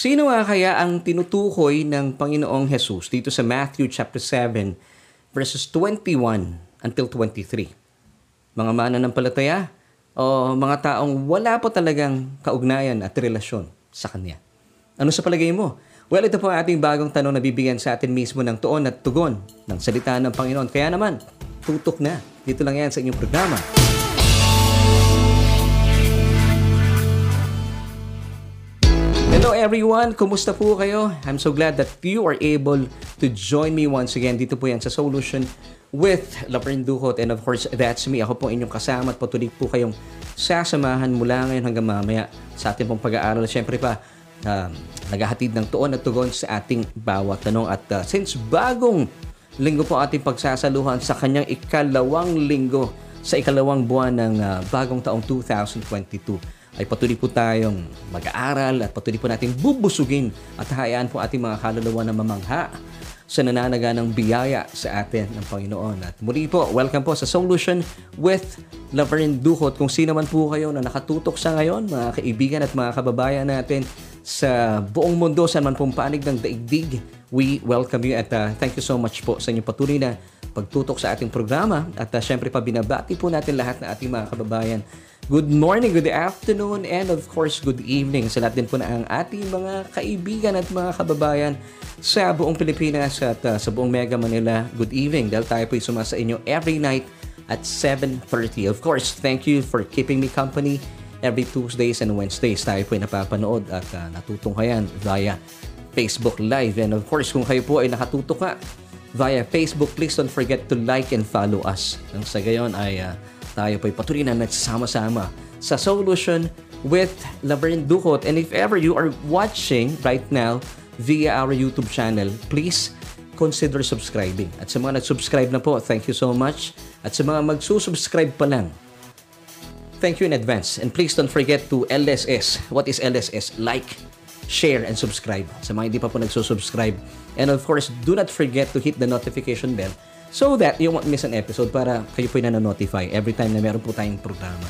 Sino nga kaya ang tinutukoy ng Panginoong Jesus dito sa Matthew chapter 7 verses 21 until 23? Mga mananampalataya o mga taong wala po talagang kaugnayan at relasyon sa Kanya? Ano sa palagay mo? Well, ito po ang ating bagong tanong na bibigyan sa atin mismo ng tuon at tugon ng salita ng Panginoon. Kaya naman, tutok na. Dito lang yan sa inyong programa. Hello everyone! Kumusta po kayo? I'm so glad that you are able to join me once again. Dito po yan sa Solution with Laverne Duhot. And of course, that's me. Ako po inyong kasama at patuloy po kayong sasamahan mula ngayon hanggang mamaya sa ating pong pag-aaral. Siyempre pa, um, naghahatid ng tuon at tugon sa ating bawat tanong. At uh, since bagong linggo po ating pagsasaluhan sa kanyang ikalawang linggo sa ikalawang buwan ng uh, bagong taong 2022, ay patuloy po tayong mag-aaral at patuloy po natin bubusugin at hayaan po ating mga kaluluwa na mamangha sa nananaga ng biyaya sa atin ng Panginoon. At muli po, welcome po sa Solution with Laverne Duhot. Kung sino man po kayo na nakatutok sa ngayon, mga kaibigan at mga kababayan natin sa buong mundo, saan man pong panig ng daigdig, we welcome you at uh, thank you so much po sa inyong patuloy na pagtutok sa ating programa. At uh, syempre pa binabati po natin lahat na ating mga kababayan Good morning, good afternoon, and of course, good evening sa lahat din po na ang ating mga kaibigan at mga kababayan sa buong Pilipinas at uh, sa buong Mega Manila. Good evening dahil tayo po suma sa inyo every night at 7.30. Of course, thank you for keeping me company every Tuesdays and Wednesdays. Tayo po ay napapanood at uh, natutunghayan via Facebook Live. And of course, kung kayo po ay nakatutok ka via Facebook, please don't forget to like and follow us. Nang sa gayon ay uh, tayo po'y patuloy na nagsama-sama sa Solution with Laverne Duhot. And if ever you are watching right now via our YouTube channel, please consider subscribing. At sa mga nag-subscribe na po, thank you so much. At sa mga magsusubscribe pa lang, thank you in advance. And please don't forget to LSS. What is LSS? Like, share, and subscribe. Sa mga hindi pa po nagsusubscribe. And of course, do not forget to hit the notification bell so that you won't miss an episode para kayo po na notify every time na meron po tayong programa.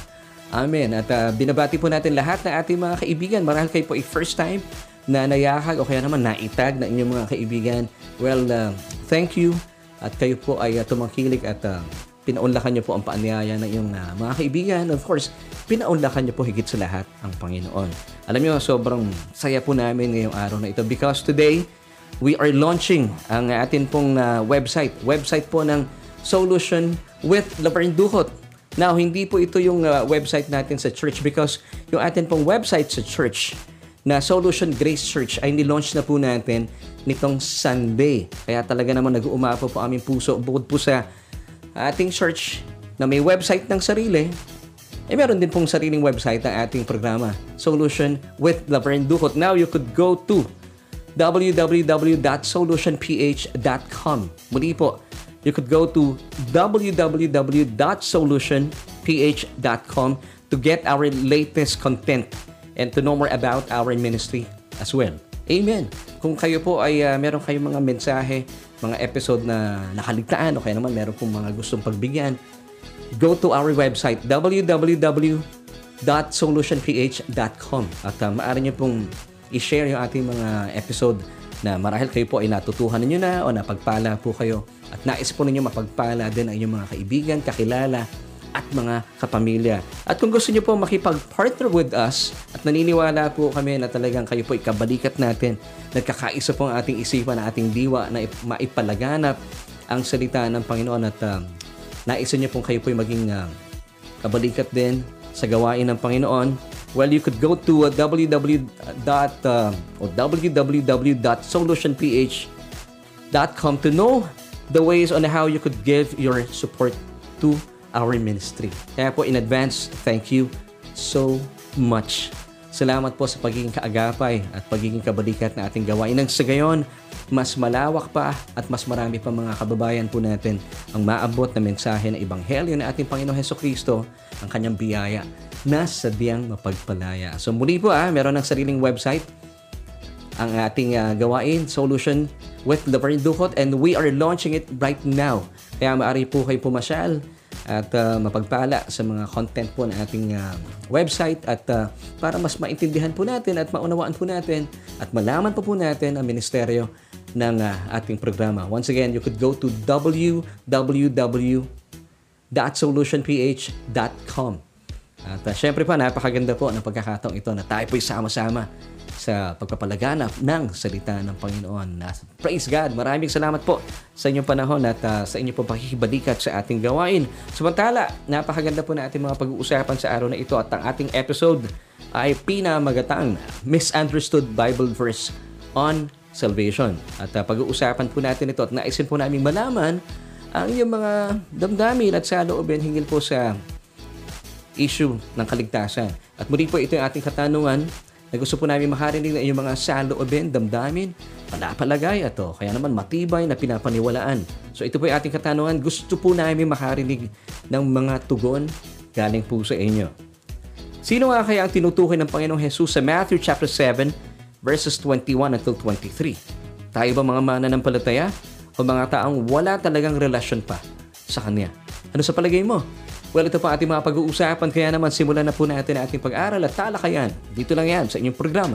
Amen. At uh, binabati po natin lahat ng ating mga kaibigan. Marahil kayo po ay first time na nayakag o kaya naman naitag na inyong mga kaibigan. Well, uh, thank you. At kayo po ay uh, tumangkilik at uh, pinaunlakan niyo po ang paanyaya ng iyong uh, mga kaibigan. Of course, pinaunlakan niyo po higit sa lahat ang Panginoon. Alam niyo, sobrang saya po namin ngayong araw na ito because today, we are launching ang atin pong uh, website. Website po ng Solution with Laverne Duhot. Now, hindi po ito yung uh, website natin sa church because yung atin pong website sa church na Solution Grace Church ay nilaunch na po natin nitong Sunday. Kaya talaga naman nag-uumapo po aming puso bukod po sa ating church na may website ng sarili, eh meron din pong sariling website ang ating programa, Solution with Laverne Duhot. Now, you could go to www.solutionph.com. Muli po, you could go to www.solutionph.com to get our latest content and to know more about our ministry as well. Amen. Kung kayo po ay uh, meron kayong mga mensahe, mga episode na nakaligtaan o kaya naman meron pong mga gustong pagbigyan, go to our website www.solutionph.com at uh, maaari nyo pong i-share yung ating mga episode na marahil kayo po ay natutuhan ninyo na o napagpala po kayo. At nais po ninyo mapagpala din ang inyong mga kaibigan, kakilala at mga kapamilya. At kung gusto niyo po makipag-partner with us at naniniwala po kami na talagang kayo po ikabalikat natin, nagkakaisa po ang ating isipan, ang ating diwa na maipalaganap ang salita ng Panginoon at uh, nais niyo po kayo po maging uh, kabalikat din sa gawain ng Panginoon Well, you could go to uh, www. Uh, or www.solutionph.com to know the ways on how you could give your support to our ministry. Kaya po in advance, thank you so much. Salamat po sa pagiging kaagapay at pagiging kabalikat na ating gawain. Nang sa gayon, mas malawak pa at mas marami pa mga kababayan po natin ang maabot na mensahe ng Ebanghelyo ng ating Panginoon Heso Kristo, ang kanyang biyaya na sadyang mapagpalaya. So muli po ah, meron ng sariling website ang ating uh, gawain, Solution with Laverne Duhot and we are launching it right now. Kaya maaari po kayo pumasyal at uh, mapagpala sa mga content po ng ating uh, website at uh, para mas maintindihan po natin at maunawaan po natin at malaman po po natin ang ministeryo ng uh, ating programa. Once again, you could go to www.solutionph.com At uh, syempre pa, napakaganda po ng pagkakataong ito na tayo po'y sama-sama sa pagpapalaganap ng salita ng Panginoon. Praise God! Maraming salamat po sa inyong panahon at uh, sa inyong pagkikibalikat sa ating gawain. Samantala, napakaganda po na ating mga pag-uusapan sa araw na ito at ang ating episode ay pinamagatang Misunderstood Bible Verse on Salvation. At uh, pag-uusapan po natin ito at naisin po namin malaman ang inyong mga damdamin at saloobin hinggil po sa issue ng kaligtasan. At muli po ito yung ating katanungan na gusto po namin makarinig ng inyong mga saloobin, damdamin, palapalagay at o, kaya naman matibay na pinapaniwalaan. So ito po yung ating katanungan. Gusto po namin makarinig ng mga tugon galing po sa inyo. Sino nga kaya ang tinutukoy ng Panginoong Jesus sa Matthew chapter 7 verses 21 until 23? Tayo ba mga mananampalataya o mga taong wala talagang relasyon pa sa Kanya? Ano sa palagay mo? Well, ito pa ating mga pag-uusapan kaya naman simulan na po natin ang ating pag-aaral at talakayan. Dito lang yan sa inyong programa.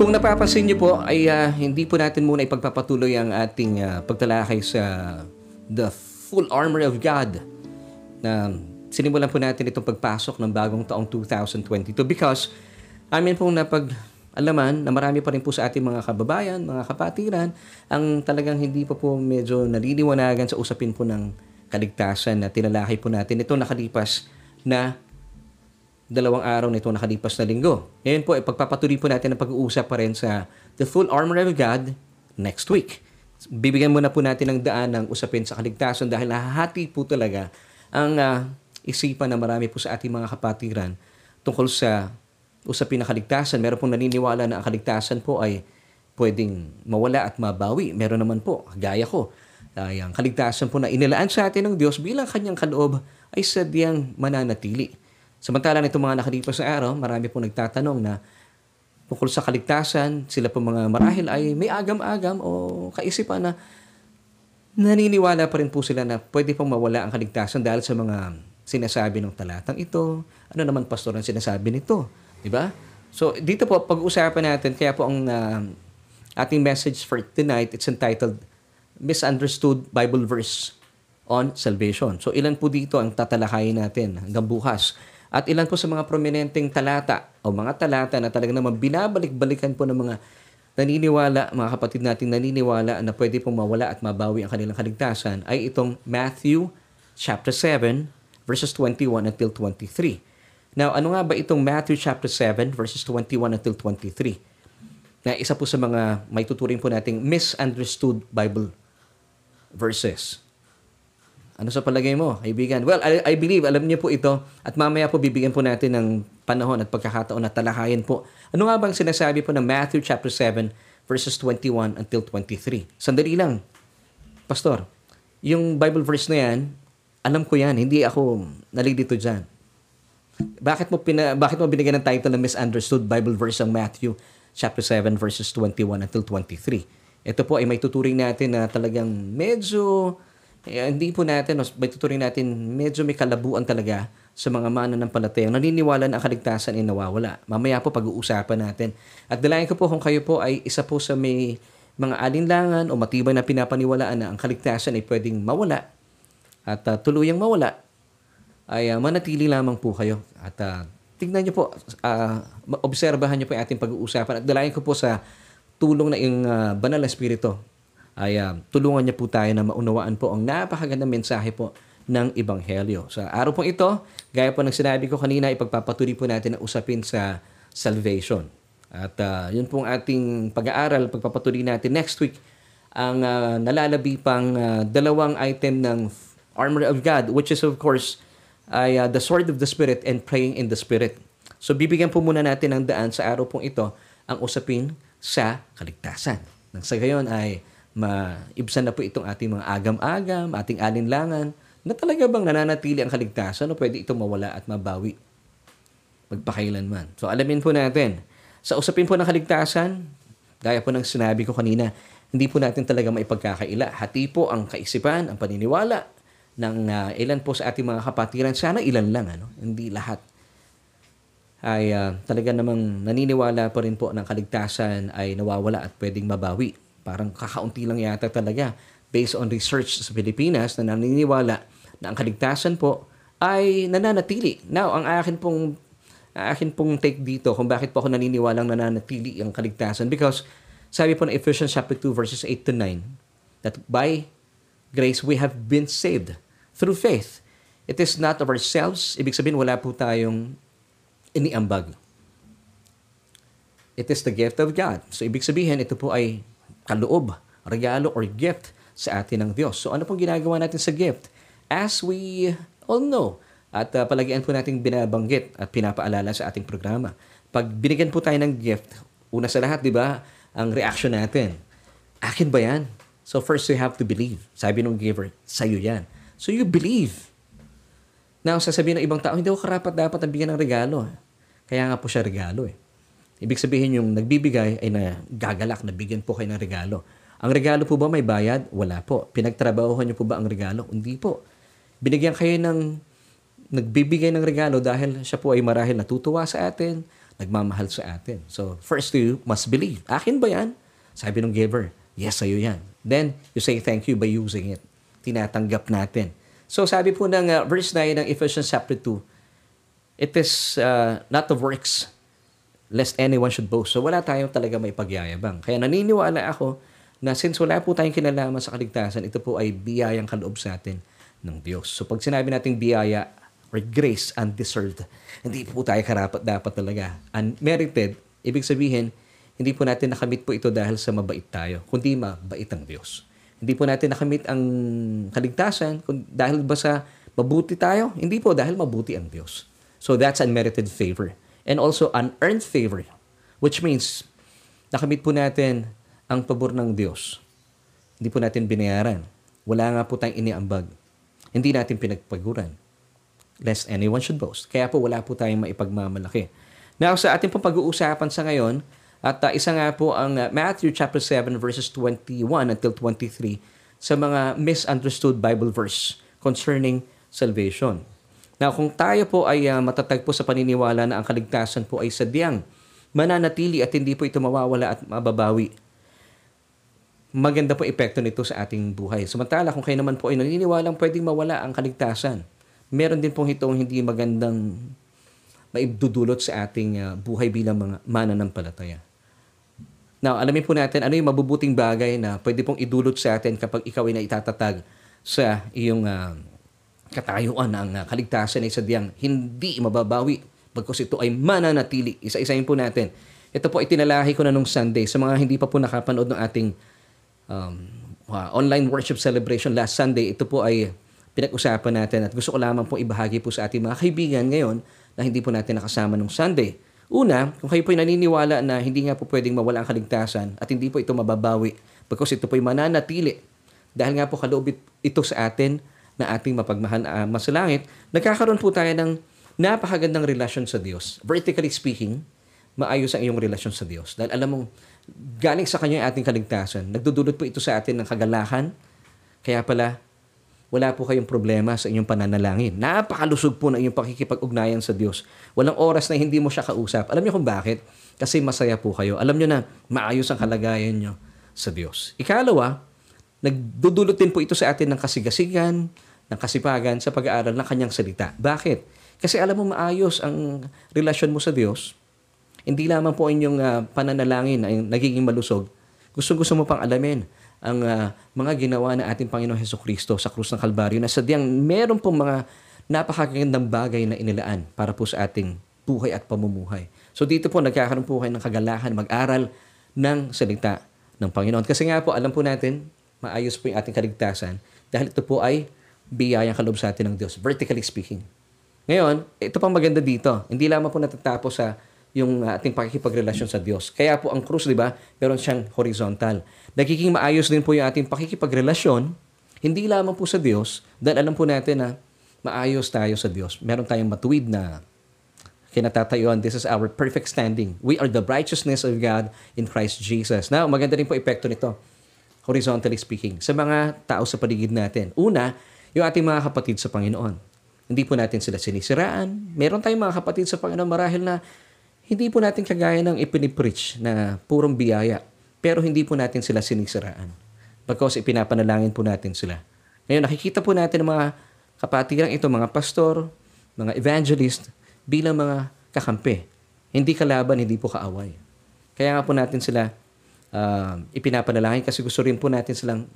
Kung napapansin niyo po ay uh, hindi po natin muna ipagpapatuloy ang ating uh, pagtalakay sa the full armor of God na sinimulan po natin itong pagpasok ng bagong taong 2022 because amin pong napag alaman na marami pa rin po sa ating mga kababayan, mga kapatiran, ang talagang hindi pa po medyo naliliwanagan sa usapin po ng kaligtasan na tinalakay po natin. Ito nakalipas na dalawang araw nito nakalipas na linggo. Ngayon po, ipagpapatuloy po natin ang pag-uusap pa rin sa The Full Armor of God next week. Bibigyan muna po natin ng daan ng usapin sa kaligtasan dahil nahahati po talaga ang uh, isipan na marami po sa ating mga kapatiran tungkol sa usapin ng kaligtasan. Meron pong naniniwala na ang kaligtasan po ay pwedeng mawala at mabawi. Meron naman po, gaya ko, ay ang kaligtasan po na inilaan sa atin ng Diyos bilang kanyang kaloob ay sadyang mananatili. Samantala nitong mga nakalipas na araw, marami pong nagtatanong na tungkol sa kaligtasan, sila po mga marahil ay may agam-agam o kaisipan na naniniwala pa rin po sila na pwede pong mawala ang kaligtasan dahil sa mga sinasabi ng talatang ito. Ano naman pastor ang sinasabi nito? Di ba? So, dito po, pag-usapan natin, kaya po ang uh, ating message for tonight, it's entitled Misunderstood Bible Verse on Salvation. So, ilan po dito ang tatalakayin natin hanggang bukas. At ilan po sa mga prominenteng talata o mga talata na talaga naman binabalik-balikan po ng mga naniniwala, mga kapatid natin naniniwala na pwede pong mawala at mabawi ang kanilang kaligtasan ay itong Matthew chapter 7 verses 21 until 23. Now, ano nga ba itong Matthew chapter 7 verses 21 until 23? Na isa po sa mga may tuturing po nating misunderstood Bible verses. Ano sa palagay mo, kaibigan? Well, I, I believe, alam niyo po ito at mamaya po bibigyan po natin ng panahon at pagkakataon na talakayin po. Ano nga bang sinasabi po ng Matthew chapter 7 verses 21 until 23? Sandali lang. Pastor, yung Bible verse na yan, alam ko yan, hindi ako nalilito dyan. Bakit mo pina, bakit mo binigyan ng title na Misunderstood Bible verse ang Matthew chapter 7 verses 21 until 23? Ito po ay may tuturing natin na talagang medyo eh, hindi po natin, may tuturing natin medyo may kalabuan talaga sa mga mananampalataya. Naniniwala na ang kaligtasan ay nawawala. Mamaya po pag-uusapan natin. At dalayan ko po kung kayo po ay isa po sa may mga alinlangan o matibay na pinapaniwalaan na ang kaligtasan ay pwedeng mawala at uh, tuluyang mawala ay uh, manatili lamang po kayo. At uh, tignan niyo po, uh, obserbahan niyo po yung ating pag-uusapan. At dalayan ko po sa tulong na yung uh, banal na espiritu ay uh, tulungan niya po tayo na maunawaan po ang napakagandang mensahe po ng Ebanghelyo. Sa araw pong ito, gaya po ng sinabi ko kanina, ipagpapatuloy po natin ang usapin sa salvation. At uh, yun pong ating pag-aaral, pagpapatuloy natin next week, ang uh, nalalabi pang uh, dalawang item ng armor of God, which is of course ay uh, the sword of the Spirit and praying in the Spirit. So bibigyan po muna natin ng daan sa araw pong ito ang usapin sa kaligtasan. Nang sa gayon ay maibsan na po itong ating mga agam-agam, ating alinlangan, na talaga bang nananatili ang kaligtasan o pwede itong mawala at mabawi magpakailanman. So alamin po natin. Sa usapin po ng kaligtasan, gaya po ng sinabi ko kanina, hindi po natin talaga maipagkakaila. Hati po ang kaisipan, ang paniniwala ng uh, ilan po sa ating mga kapatiran. Sana ilan lang, ano? hindi lahat. Ay uh, talaga namang naniniwala pa rin po ng kaligtasan ay nawawala at pwedeng mabawi. Parang kakaunti lang yata talaga based on research sa Pilipinas na naniniwala na ang kaligtasan po ay nananatili. Now, ang akin pong akin pong take dito kung bakit po ako naniniwalang nananatili ang kaligtasan because sabi po ng Ephesians chapter 2 verses 8 to 9 that by grace we have been saved through faith. It is not of ourselves. Ibig sabihin wala po tayong iniambag. It is the gift of God. So ibig sabihin ito po ay kaloob, regalo or gift sa atin ng Diyos. So ano pong ginagawa natin sa gift? As we all know, at uh, palagian po nating binabanggit at pinapaalala sa ating programa. Pag binigyan po tayo ng gift, una sa lahat, di ba, ang reaction natin, akin ba yan? So first you have to believe. Sabi ng giver, sa'yo yan. So you believe. Now, sasabihin ng ibang tao, hindi ako karapat dapat ang bigyan ng regalo. Kaya nga po siya regalo eh. Ibig sabihin yung nagbibigay ay na gagalak na bigyan po kayo ng regalo. Ang regalo po ba may bayad? Wala po. Pinagtrabahuhan niyo po ba ang regalo? Hindi po. Binigyan kayo ng nagbibigay ng regalo dahil siya po ay marahil natutuwa sa atin, nagmamahal sa atin. So, first you must believe. Akin ba yan? Sabi ng giver, yes, sa'yo yan. Then, you say thank you by using it. Tinatanggap natin. So, sabi po ng uh, verse 9 ng Ephesians chapter 2, it is uh, not of works, lest anyone should boast. So, wala tayong talaga may pagyayabang. Kaya naniniwala ako na since wala po tayong kinalaman sa kaligtasan, ito po ay biyayang kaloob sa atin ng Diyos. So, pag sinabi nating biyaya, or grace undeserved. Hindi po tayo karapat dapat talaga. Unmerited, ibig sabihin, hindi po natin nakamit po ito dahil sa mabait tayo, kundi mabait ang Diyos. Hindi po natin nakamit ang kaligtasan dahil ba sa mabuti tayo? Hindi po, dahil mabuti ang Diyos. So that's unmerited favor. And also unearned favor, which means nakamit po natin ang pabor ng Diyos. Hindi po natin binayaran. Wala nga po tayong iniambag. Hindi natin pinagpaguran lest anyone should boast. Kaya po wala po tayong maipagmamalaki. Now, sa ating pong pag-uusapan sa ngayon, at uh, isa nga po ang uh, Matthew chapter 7 verses 21 until 23 sa mga misunderstood Bible verse concerning salvation. Now, kung tayo po ay uh, matatag po sa paniniwala na ang kaligtasan po ay sadyang mananatili at hindi po ito mawawala at mababawi, maganda po epekto nito sa ating buhay. Samantala, kung kayo naman po ay naniniwalang pwedeng mawala ang kaligtasan, meron din pong itong hindi magandang maibdudulot sa ating uh, buhay bilang mga mananampalataya. Now, alamin po natin ano yung mabubuting bagay na pwede pong idulot sa atin kapag ikaw ay naitatatag sa iyong uh, katayuan ng uh, kaligtasan ay sadyang hindi mababawi bagkos ito ay mananatili. Isa-isayin po natin. Ito po itinalahi ko na nung Sunday sa mga hindi pa po nakapanood ng ating um, uh, online worship celebration last Sunday. Ito po ay pinag-usapan natin at gusto ko lamang pong ibahagi po sa ating mga kaibigan ngayon na hindi po natin nakasama nung Sunday. Una, kung kayo po ay naniniwala na hindi nga po pwedeng mawala ang kaligtasan at hindi po ito mababawi because ito po ay mananatili dahil nga po kaloob ito sa atin na ating mapagmahal uh, masalangit, nagkakaroon po tayo ng napakagandang relasyon sa Diyos. Vertically speaking, maayos ang iyong relasyon sa Diyos. Dahil alam mong, galing sa Kanya yung ating kaligtasan. Nagdudulot po ito sa atin ng kagalahan. Kaya pala, wala po kayong problema sa inyong pananalangin. Napakalusog po ng inyong pakikipag-ugnayan sa Diyos. Walang oras na hindi mo siya kausap. Alam niyo kung bakit? Kasi masaya po kayo. Alam niyo na maayos ang kalagayan niyo sa Diyos. Ikalawa, nagdudulot din po ito sa atin ng kasigasigan, ng kasipagan sa pag-aaral ng kanyang salita. Bakit? Kasi alam mo maayos ang relasyon mo sa Diyos. Hindi lamang po inyong uh, pananalangin ay nagiging malusog. Gusto-gusto mo pang alamin ang uh, mga ginawa ng ating Panginoon Heso Kristo sa krus ng Kalbaryo na sadyang meron pong mga napakagandang bagay na inilaan para po sa ating buhay at pamumuhay. So dito po nagkakaroon po kayo ng kagalahan mag-aral ng salita ng Panginoon. Kasi nga po alam po natin, maayos po yung ating kaligtasan dahil ito po ay biyayang kaloob sa atin ng Diyos, vertically speaking. Ngayon, ito pang maganda dito. Hindi lamang po natatapos sa yung ating pakikipagrelasyon sa Diyos. Kaya po ang krus, di ba, meron siyang horizontal. Nagiging maayos din po yung ating pakikipagrelasyon, hindi lamang po sa Diyos, dahil alam po natin na maayos tayo sa Diyos. Meron tayong matuwid na kinatatayuan. This is our perfect standing. We are the righteousness of God in Christ Jesus. Now, maganda rin po epekto nito, horizontally speaking, sa mga tao sa paligid natin. Una, yung ating mga kapatid sa Panginoon. Hindi po natin sila sinisiraan. Meron tayong mga kapatid sa Panginoon marahil na hindi po natin kagaya ng ipinipreach na purong biyaya. Pero hindi po natin sila sinisiraan. Because ipinapanalangin po natin sila. Ngayon, nakikita po natin ang mga kapatiran ito, mga pastor, mga evangelist, bilang mga kakampi. Hindi kalaban, hindi po kaaway. Kaya nga po natin sila uh, ipinapanalangin kasi gusto rin po natin silang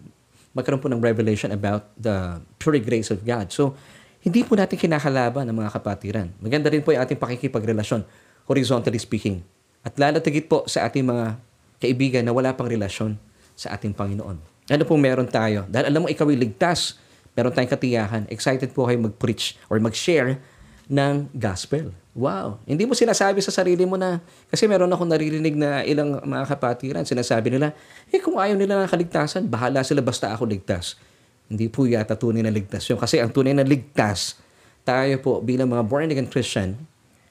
magkaroon po ng revelation about the pure grace of God. So, hindi po natin kinakalaban ang mga kapatiran. Maganda rin po yung ating pakikipagrelasyon, horizontally speaking. At lalatigit po sa ating mga kaibigan na wala pang relasyon sa ating Panginoon. Ano po meron tayo? Dahil alam mo, ikaw ay ligtas. Meron tayong katiyahan. Excited po kayo mag-preach or mag-share ng gospel. Wow. Hindi mo sinasabi sa sarili mo na, kasi meron akong naririnig na ilang mga kapatiran, sinasabi nila, eh kung ayaw nila ng kaligtasan, bahala sila basta ako ligtas. Hindi po yata tunay na ligtas yun. Kasi ang tunay na ligtas, tayo po bilang mga born again Christian,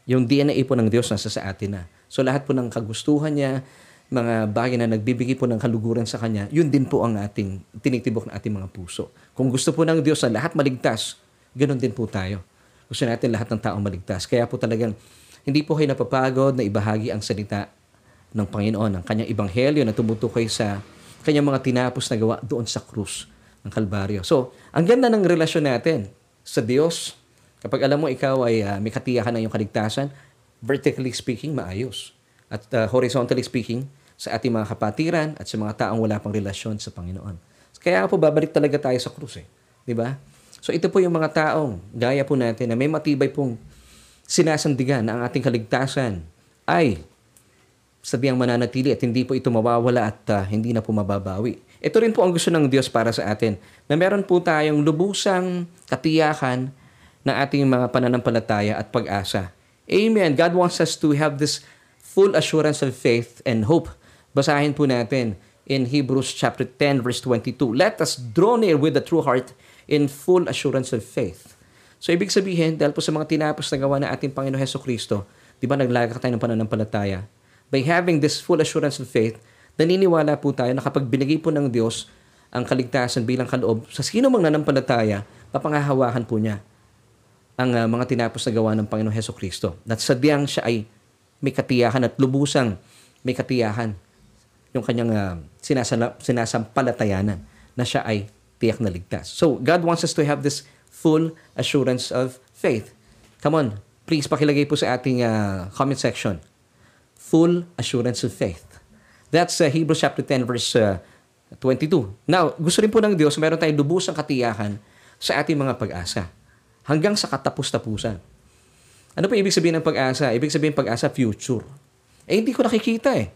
yung DNA po ng Diyos nasa sa atin na. So lahat po ng kagustuhan niya, mga bagay na nagbibigay po ng kaluguran sa Kanya, yun din po ang ating tinitibok ng ating mga puso. Kung gusto po ng Diyos na lahat maligtas, ganun din po tayo. Gusto natin lahat ng tao maligtas. Kaya po talagang hindi po kayo napapagod na ibahagi ang salita ng Panginoon, ang kanyang ibanghelyo na tumutukoy sa kanyang mga tinapos na gawa doon sa krus ng Kalbaryo. So, ang ganda ng relasyon natin sa Diyos, kapag alam mo ikaw ay uh, may katiyakan ng iyong kaligtasan, vertically speaking, maayos. At uh, horizontally speaking, sa ating mga kapatiran at sa mga taong wala pang relasyon sa Panginoon. Kaya po, babalik talaga tayo sa krus eh. Di ba? So ito po yung mga taong, gaya po natin, na may matibay pong sinasandigan na ang ating kaligtasan ay sabiang mananatili at hindi po ito mawawala at uh, hindi na po mababawi. Ito rin po ang gusto ng Diyos para sa atin, na meron po tayong lubusang katiyakan ng ating mga pananampalataya at pag-asa. Amen. God wants us to have this full assurance of faith and hope. Basahin po natin in Hebrews chapter 10 verse 22. Let us draw near with a true heart in full assurance of faith. So, ibig sabihin, dahil po sa mga tinapos na gawa ng ating Panginoon Heso Kristo, di ba naglagak tayo ng pananampalataya? By having this full assurance of faith, naniniwala po tayo na kapag binigay po ng Diyos ang kaligtasan bilang kaloob, sa sino mang nanampalataya, papangahawakan po niya ang uh, mga tinapos na gawa ng Panginoon Heso Kristo. At sadyang siya ay may katiyahan at lubusang may katiyahan yung kanyang uh, sinasala, sinasampalatayanan na siya ay tiyak na ligtas. So, God wants us to have this full assurance of faith. Come on, please pakilagay po sa ating uh, comment section. Full assurance of faith. That's uh, Hebrews chapter 10 verse uh, 22. Now, gusto rin po ng Diyos, meron tayong lubusang katiyakan sa ating mga pag-asa. Hanggang sa katapus-tapusan. Ano po ibig sabihin ng pag-asa? Ibig sabihin pag-asa, future. Eh, hindi ko nakikita eh.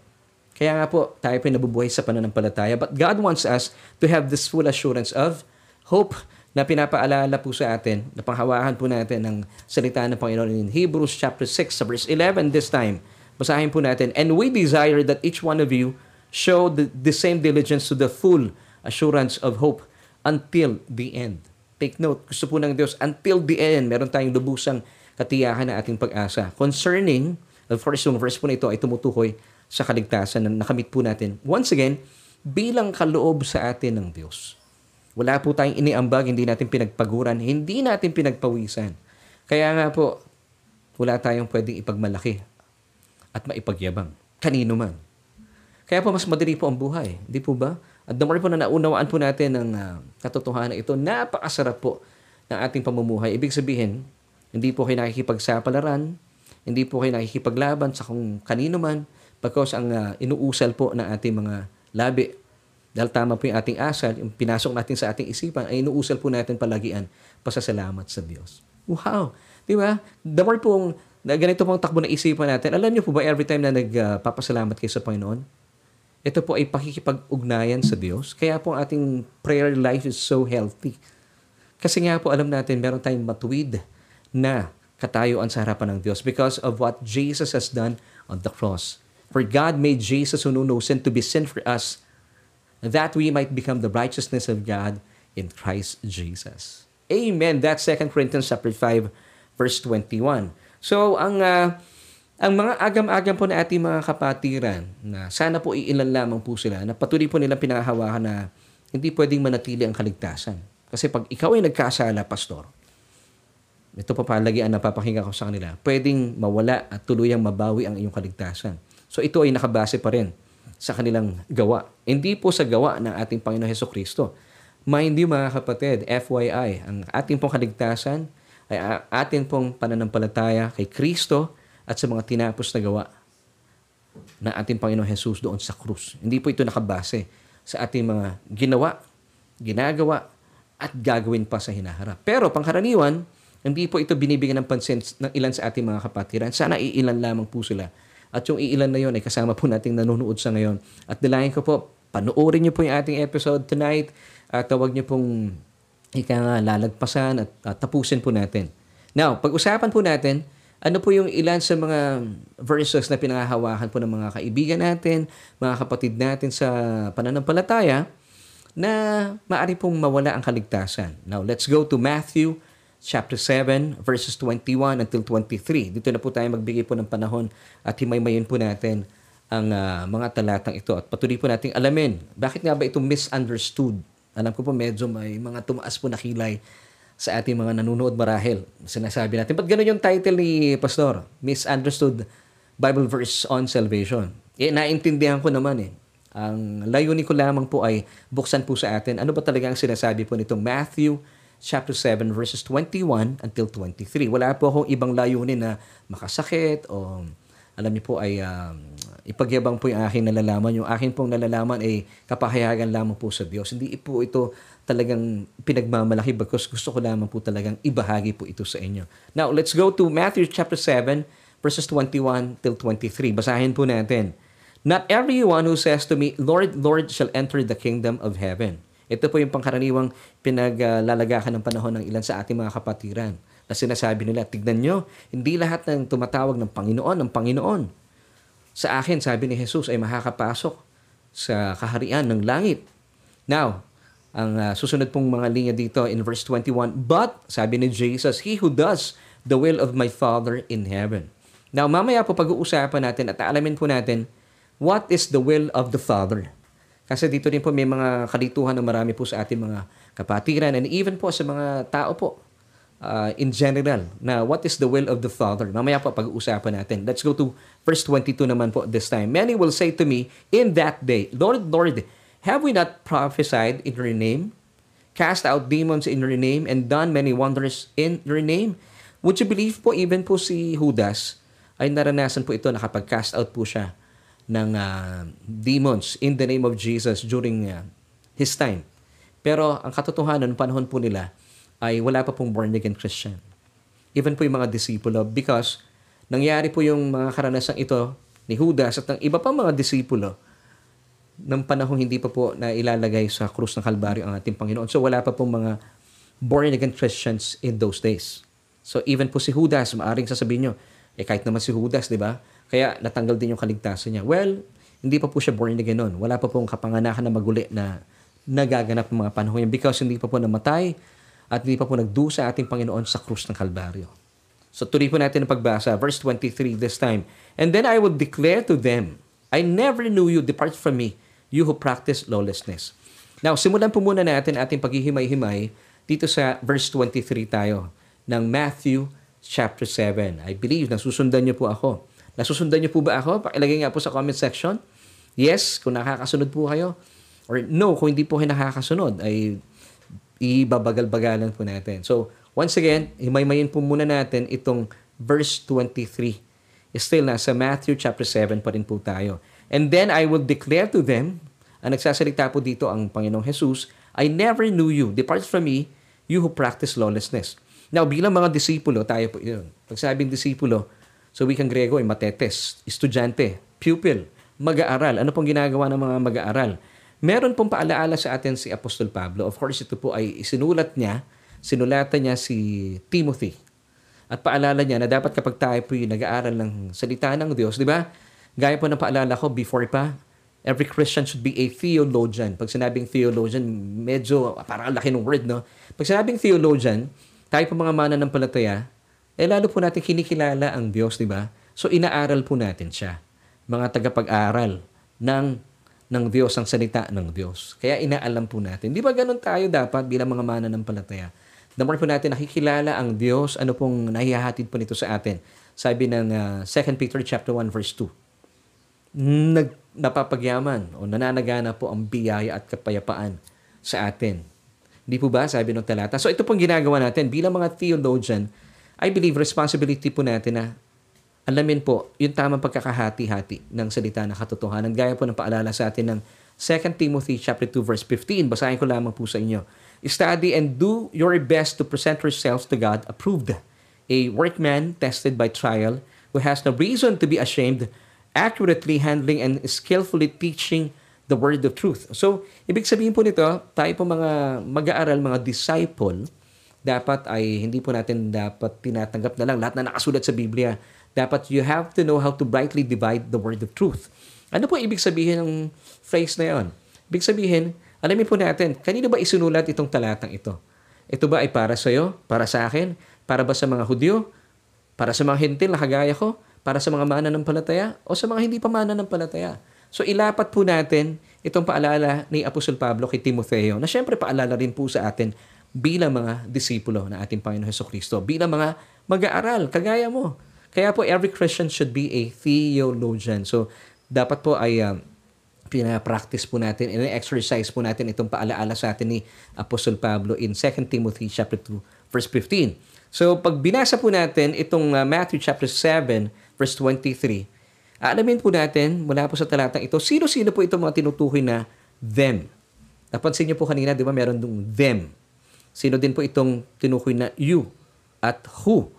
Kaya nga po, tayo po nabubuhay sa pananampalataya. But God wants us to have this full assurance of hope na pinapaalala po sa atin, na panghawakan po natin ng salita ng Panginoon in Hebrews chapter 6, verse 11 this time. Basahin po natin, And we desire that each one of you show the, the same diligence to the full assurance of hope until the end. Take note, gusto po ng Diyos, until the end, meron tayong lubusang katiyakan na ating pag-asa. Concerning, of course, yung verse po na ito ay tumutukoy sa kaligtasan na nakamit po natin. Once again, bilang kaloob sa atin ng Diyos. Wala po tayong iniambag, hindi natin pinagpaguran, hindi natin pinagpawisan. Kaya nga po, wala tayong pwedeng ipagmalaki at maipagyabang. Kanino man. Kaya po mas madali po ang buhay. Hindi po ba? At the more po na naunawaan po natin ang uh, katotohanan ito, napakasarap po ng ating pamumuhay. Ibig sabihin, hindi po kayo nakikipagsapalaran, hindi po kayo nakikipaglaban sa kung kanino man, Because ang uh, inuusal po ng ating mga labi, dahil tama po yung ating asal, yung pinasok natin sa ating isipan, ay inuusal po natin palagian pasasalamat sa Diyos. Wow! Di ba? The more pong na ganito pong takbo na isipan natin, alam niyo po ba every time na nagpapasalamat uh, kayo sa Panginoon, ito po ay pakikipag-ugnayan sa Diyos. Kaya po ang ating prayer life is so healthy. Kasi nga po alam natin, meron tayong matuwid na katayuan sa harapan ng Diyos because of what Jesus has done on the cross. For God made Jesus who knew no sin to be sin for us, that we might become the righteousness of God in Christ Jesus. Amen. That's 2 Corinthians chapter 5, verse 21. So, ang ah, ang mga agam-agam po na ating mga kapatiran na sana po iilan lamang po sila na patuloy po nilang pinahahawakan na hindi pwedeng manatili ang kaligtasan. Kasi pag ikaw ay nagkasala, pastor, ito pa palagi ang napapakinggan ko sa kanila, pwedeng mawala at tuluyang mabawi ang iyong kaligtasan. So ito ay nakabase pa rin sa kanilang gawa. Hindi po sa gawa ng ating Panginoon Heso Kristo. Mind you mga kapatid, FYI, ang ating pong kaligtasan ay a- ating pong pananampalataya kay Kristo at sa mga tinapos na gawa ng ating Panginoon Jesus doon sa krus. Hindi po ito nakabase sa ating mga ginawa, ginagawa, at gagawin pa sa hinaharap. Pero pangkaraniwan, hindi po ito binibigyan ng pansin ng ilan sa ating mga kapatiran. Sana iilan lamang po sila. At yung iilan na yon ay kasama po nating nanonood sa ngayon. At dalayan ko po, panoorin niyo po yung ating episode tonight at tawag niyo pong ika nga lalagpasan at, at tapusin po natin. Now, pag-usapan po natin, ano po yung ilan sa mga verses na pinangahawakan po ng mga kaibigan natin, mga kapatid natin sa pananampalataya, na maaari pong mawala ang kaligtasan. Now, let's go to Matthew chapter 7, verses 21 until 23. Dito na po tayo magbigay po ng panahon at himaymayin po natin ang ah, mga talatang ito at patuloy po nating alamin. Bakit nga ba ito misunderstood? Alam ko po medyo may mga tumaas po na kilay sa ating mga nanonood marahil. Sinasabi natin, ba't ganun yung title ni Pastor? Misunderstood Bible Verse on Salvation. Eh, naintindihan ko naman eh. Ang layunin ko lamang po ay buksan po sa atin ano ba talaga ang sinasabi po nitong Matthew chapter 7 verses 21 until 23. Wala po akong ibang layunin na makasakit o alam niyo po ay um, ipagyabang po yung aking nalalaman. Yung aking pong nalalaman ay kapahayagan lamang po sa Diyos. Hindi po ito talagang pinagmamalaki because gusto ko lamang po talagang ibahagi po ito sa inyo. Now, let's go to Matthew chapter 7 verses 21 till 23. Basahin po natin. Not everyone who says to me, Lord, Lord, shall enter the kingdom of heaven. Ito po yung pangkaraniwang pinaglalagakan ng panahon ng ilan sa ating mga kapatiran. Na sinasabi nila, tignan nyo, hindi lahat ng tumatawag ng Panginoon, ng Panginoon. Sa akin, sabi ni Jesus, ay makakapasok sa kaharian ng langit. Now, ang uh, susunod pong mga linya dito in verse 21, But, sabi ni Jesus, He who does the will of my Father in heaven. Now, mamaya po pag-uusapan natin at alamin po natin what is the will of the Father. Kasi dito din po may mga kalituhan na marami po sa ating mga kapatiran and even po sa mga tao po uh, in general na what is the will of the Father. Mamaya po pag-uusapan natin. Let's go to verse 22 naman po this time. Many will say to me in that day, Lord, Lord, have we not prophesied in your name, cast out demons in your name, and done many wonders in your name? Would you believe po even po si Judas ay naranasan po ito nakapag-cast out po siya ng uh, demons in the name of Jesus during uh, his time. Pero ang katotohanan, panahon po nila ay wala pa pong born again Christian. Even po yung mga disipulo because nangyari po yung mga karanasang ito ni Judas at ng iba pang mga disipulo ng panahong hindi pa po na ilalagay sa krus ng Kalbaryo ang ating Panginoon. So wala pa pong mga born again Christians in those days. So even po si Judas, maaring sasabihin nyo, eh kahit naman si Judas, di ba? Kaya natanggal din yung kaligtasan niya. Well, hindi pa po siya born again noon. Wala pa pong kapanganakan na maguli na nagaganap ng mga panahon yun because hindi pa po namatay at hindi pa po nagdusa ating Panginoon sa krus ng Kalbaryo. So tuloy po natin ang pagbasa. Verse 23 this time. And then I will declare to them, I never knew you, depart from me, you who practice lawlessness. Now, simulan po muna natin ating paghihimay-himay dito sa verse 23 tayo ng Matthew chapter 7. I believe nasusundan niyo po ako. Nasusundan niyo po ba ako? Pakilagay nga po sa comment section. Yes, kung nakakasunod po kayo. Or no, kung hindi po kayo nakakasunod, ay ibabagal-bagalan po natin. So, once again, himaymayin po muna natin itong verse 23. Still, nasa Matthew chapter 7 pa rin po tayo. And then I will declare to them, ang nagsasalita po dito ang Panginoong Jesus, I never knew you. Depart from me, you who practice lawlessness. Now, bilang mga disipulo, tayo po yun. Pag sabing disipulo, so wikang Grego ay matetes, estudyante, pupil, mag-aaral. Ano pong ginagawa ng mga mag-aaral? Meron pong paalaala sa atin si Apostol Pablo. Of course, ito po ay isinulat niya, sinulatan niya si Timothy. At paalala niya na dapat kapag tayo po yung nag-aaral ng salita ng Diyos, di ba? Gaya po ng paalala ko before pa, every Christian should be a theologian. Pag sinabing theologian, medyo parang laki ng word, no? Pag sinabing theologian, tayo po mga mananampalataya, eh lalo po natin kinikilala ang Diyos, di ba? So inaaral po natin siya. Mga tagapag-aral ng ng Diyos, ang salita ng Diyos. Kaya inaalam po natin. Di ba ganun tayo dapat bilang mga mananampalataya? The more po natin nakikilala ang Diyos, ano pong nahihahatid po nito sa atin. Sabi ng uh, 2 Peter chapter 1 verse 2. Nag, napapagyaman o nananagana po ang biyaya at kapayapaan sa atin. Hindi po ba? Sabi ng talata. So ito pong ginagawa natin bilang mga theologian, I believe responsibility po natin na alamin po yung tamang pagkakahati-hati ng salita ng katotohanan. Gaya po ng paalala sa atin ng 2 Timothy chapter 2 verse 15. Basahin ko lamang po sa inyo. Study and do your best to present yourselves to God approved, a workman tested by trial, who has no reason to be ashamed, accurately handling and skillfully teaching the word of truth. So, ibig sabihin po nito, tayo po mga mag-aaral, mga disciple, dapat ay hindi po natin dapat tinatanggap na lang lahat na nakasulat sa Biblia dapat you have to know how to brightly divide the word of truth. Ano po ibig sabihin ng phrase na yon? Ibig sabihin, alamin po natin, kanino ba isinulat itong talatang ito? Ito ba ay para sa iyo? Para sa akin? Para ba sa mga Hudyo? Para sa mga hintil na kagaya ko? Para sa mga mananampalataya? O sa mga hindi pa mananampalataya? So ilapat po natin itong paalala ni Apostol Pablo kay Timotheo na syempre paalala rin po sa atin bilang mga disipulo na ating Panginoon Heso Kristo, bilang mga mag-aaral, kagaya mo, kaya po every Christian should be a theologian. So dapat po ay um, pina-practice po natin, in-exercise po natin itong paalaala sa atin ni Apostol Pablo in 2 Timothy chapter 2 verse 15. So pag binasa po natin itong uh, Matthew chapter 7 verse 23, aalamin po natin mula po sa talatang ito, sino-sino po itong mga tinutukoy na them. Napansin niyo po kanina, di ba, meron dong them. Sino din po itong tinukoy na you at who.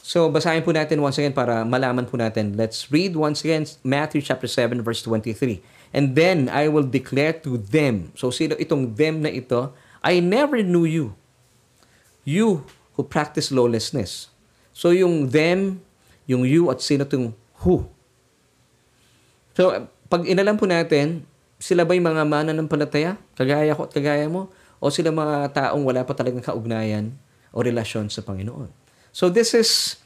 So, basahin po natin once again para malaman po natin. Let's read once again Matthew chapter 7 verse 23. And then I will declare to them. So, sino itong them na ito? I never knew you. You who practice lawlessness. So, yung them, yung you at sino itong who. So, pag inalam po natin, sila ba'y mga mananampalataya? Kagaya ko at kagaya mo? O sila mga taong wala pa talagang kaugnayan o relasyon sa Panginoon? So this is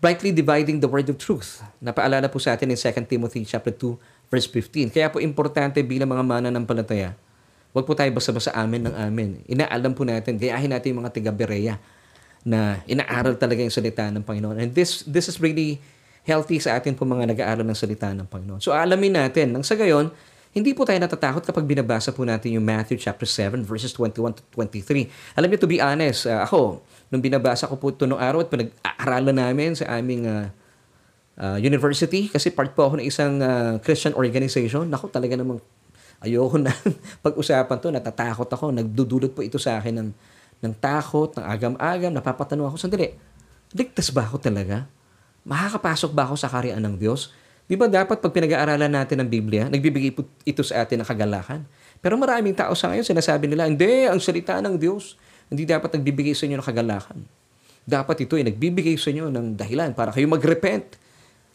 brightly dividing the word of truth. Napaalala po sa atin in 2 Timothy chapter 2 verse 15. Kaya po importante bilang mga mana ng palataya, huwag po tayo basta-basta amin ng amin. Inaalam po natin, gayahin natin yung mga tiga-Berea na inaaral talaga yung salita ng Panginoon. And this this is really healthy sa atin po mga nag-aaral ng salita ng Panginoon. So alamin natin, nang sa gayon, hindi po tayo natatakot kapag binabasa po natin yung Matthew chapter 7 verses 21 to 23. Alam niyo, to be honest, uh, ako, nung binabasa ko po ito noong araw at pinag-aaralan namin sa aming uh, uh, university, kasi part po ako ng isang uh, Christian organization, naku, talaga namang ayoko na pag-usapan to, natatakot ako, nagdudulot po ito sa akin ng, ng takot, ng agam-agam, napapatanong ako, sandali, ligtas ba ako talaga? Makakapasok ba ako sa kariyan ng Diyos? Di ba dapat pag pinag-aaralan natin ng Biblia, nagbibigay ito sa atin ng kagalakan? Pero maraming tao sa ngayon, sinasabi nila, hindi, ang salita ng Diyos, hindi dapat nagbibigay sa inyo ng kagalakan. Dapat ito ay nagbibigay sa inyo ng dahilan para kayo mag-repent.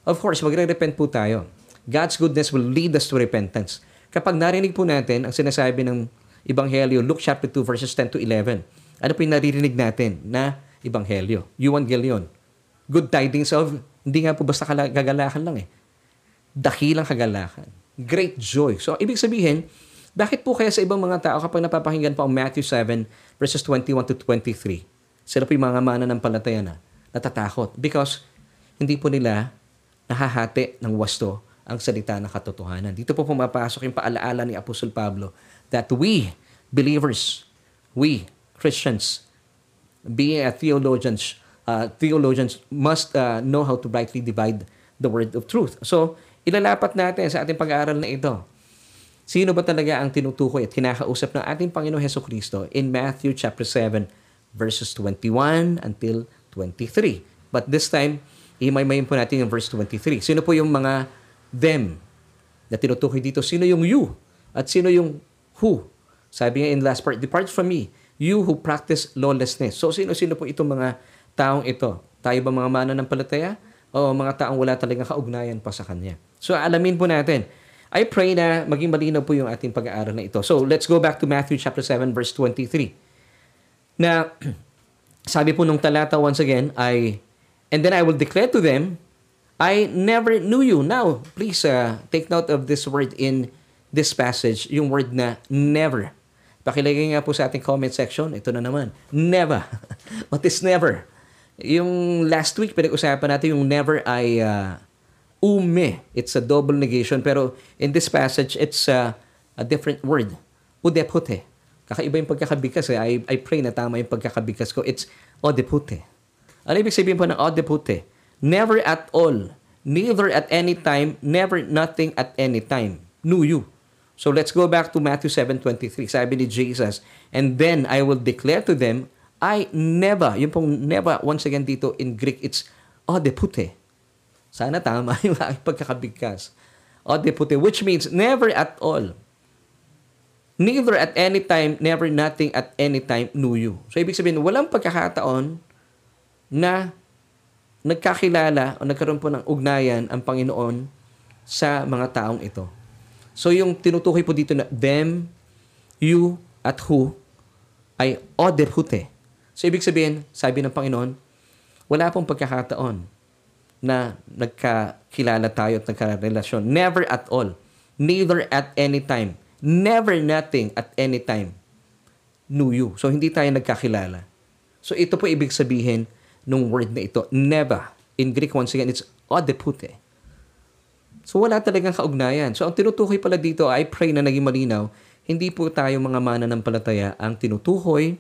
Of course, magre-repent po tayo. God's goodness will lead us to repentance. Kapag narinig po natin ang sinasabi ng Ebanghelyo, Luke chapter 2 verses 10 to 11, ano po yung naririnig natin na Ebanghelyo? Evangelion. Good tidings of, hindi nga po basta kagalakan lang eh dakilang kagalakan. Great joy. So, ibig sabihin, bakit po kaya sa ibang mga tao kapag napapakinggan po ang Matthew 7 verses 21 to 23, sila po yung mga mana ng palataya na natatakot because hindi po nila nahahati ng wasto ang salita ng katotohanan. Dito po pumapasok yung paalaala ni Apostol Pablo that we, believers, we, Christians, being a theologians, uh, theologians must uh, know how to rightly divide the word of truth. So, ilalapat natin sa ating pag-aaral na ito. Sino ba talaga ang tinutukoy at kinakausap ng ating Panginoon Heso Kristo in Matthew chapter 7 verses 21 until 23. But this time, imay-mayin po natin yung verse 23. Sino po yung mga them na tinutukoy dito? Sino yung you? At sino yung who? Sabi nga in last part, Depart from me, you who practice lawlessness. So, sino-sino po itong mga taong ito? Tayo ba mga mana ng palataya? O mga taong wala talagang kaugnayan pa sa Kanya? So alamin po natin. I pray na maging malinaw po yung ating pag-aaral na ito. So let's go back to Matthew chapter 7 verse 23. Na sabi po nung talata once again ay, And then I will declare to them, I never knew you. Now, please uh, take note of this word in this passage, yung word na never. Pakilagay nga po sa ating comment section. Ito na naman. Never. What is never? Yung last week, pinag-usapan natin yung never ay uh, ume. It's a double negation. Pero in this passage, it's uh, a different word. Udepute. Kakaiba yung pagkakabigkas. Eh. I, I pray na tama yung pagkakabigkas ko. It's odepute. Ano ibig sabihin po ng odepute? Never at all. Neither at any time. Never nothing at any time. Knew you. So let's go back to Matthew 7.23. Sabi ni Jesus, And then I will declare to them, I never, yung pong never, once again dito in Greek, it's odepute. Sana tama yung aking pagkakabigkas. Odepute, which means never at all. Neither at any time, never nothing at any time knew you. So ibig sabihin, walang pagkakataon na nagkakilala o nagkaroon po ng ugnayan ang Panginoon sa mga taong ito. So yung tinutukoy po dito na them, you, at who ay oderhute. So ibig sabihin, sabi ng Panginoon, wala pong pagkakataon na nagkakilala tayo at nagkarelasyon. Never at all. Neither at any time. Never nothing at any time knew you. So hindi tayo nagkakilala. So ito po ibig sabihin nung word na ito. Never. In Greek, once again, it's odepute. So wala talagang kaugnayan. So ang tinutukoy pala dito, I pray na naging malinaw, hindi po tayo mga mananampalataya ang tinutukoy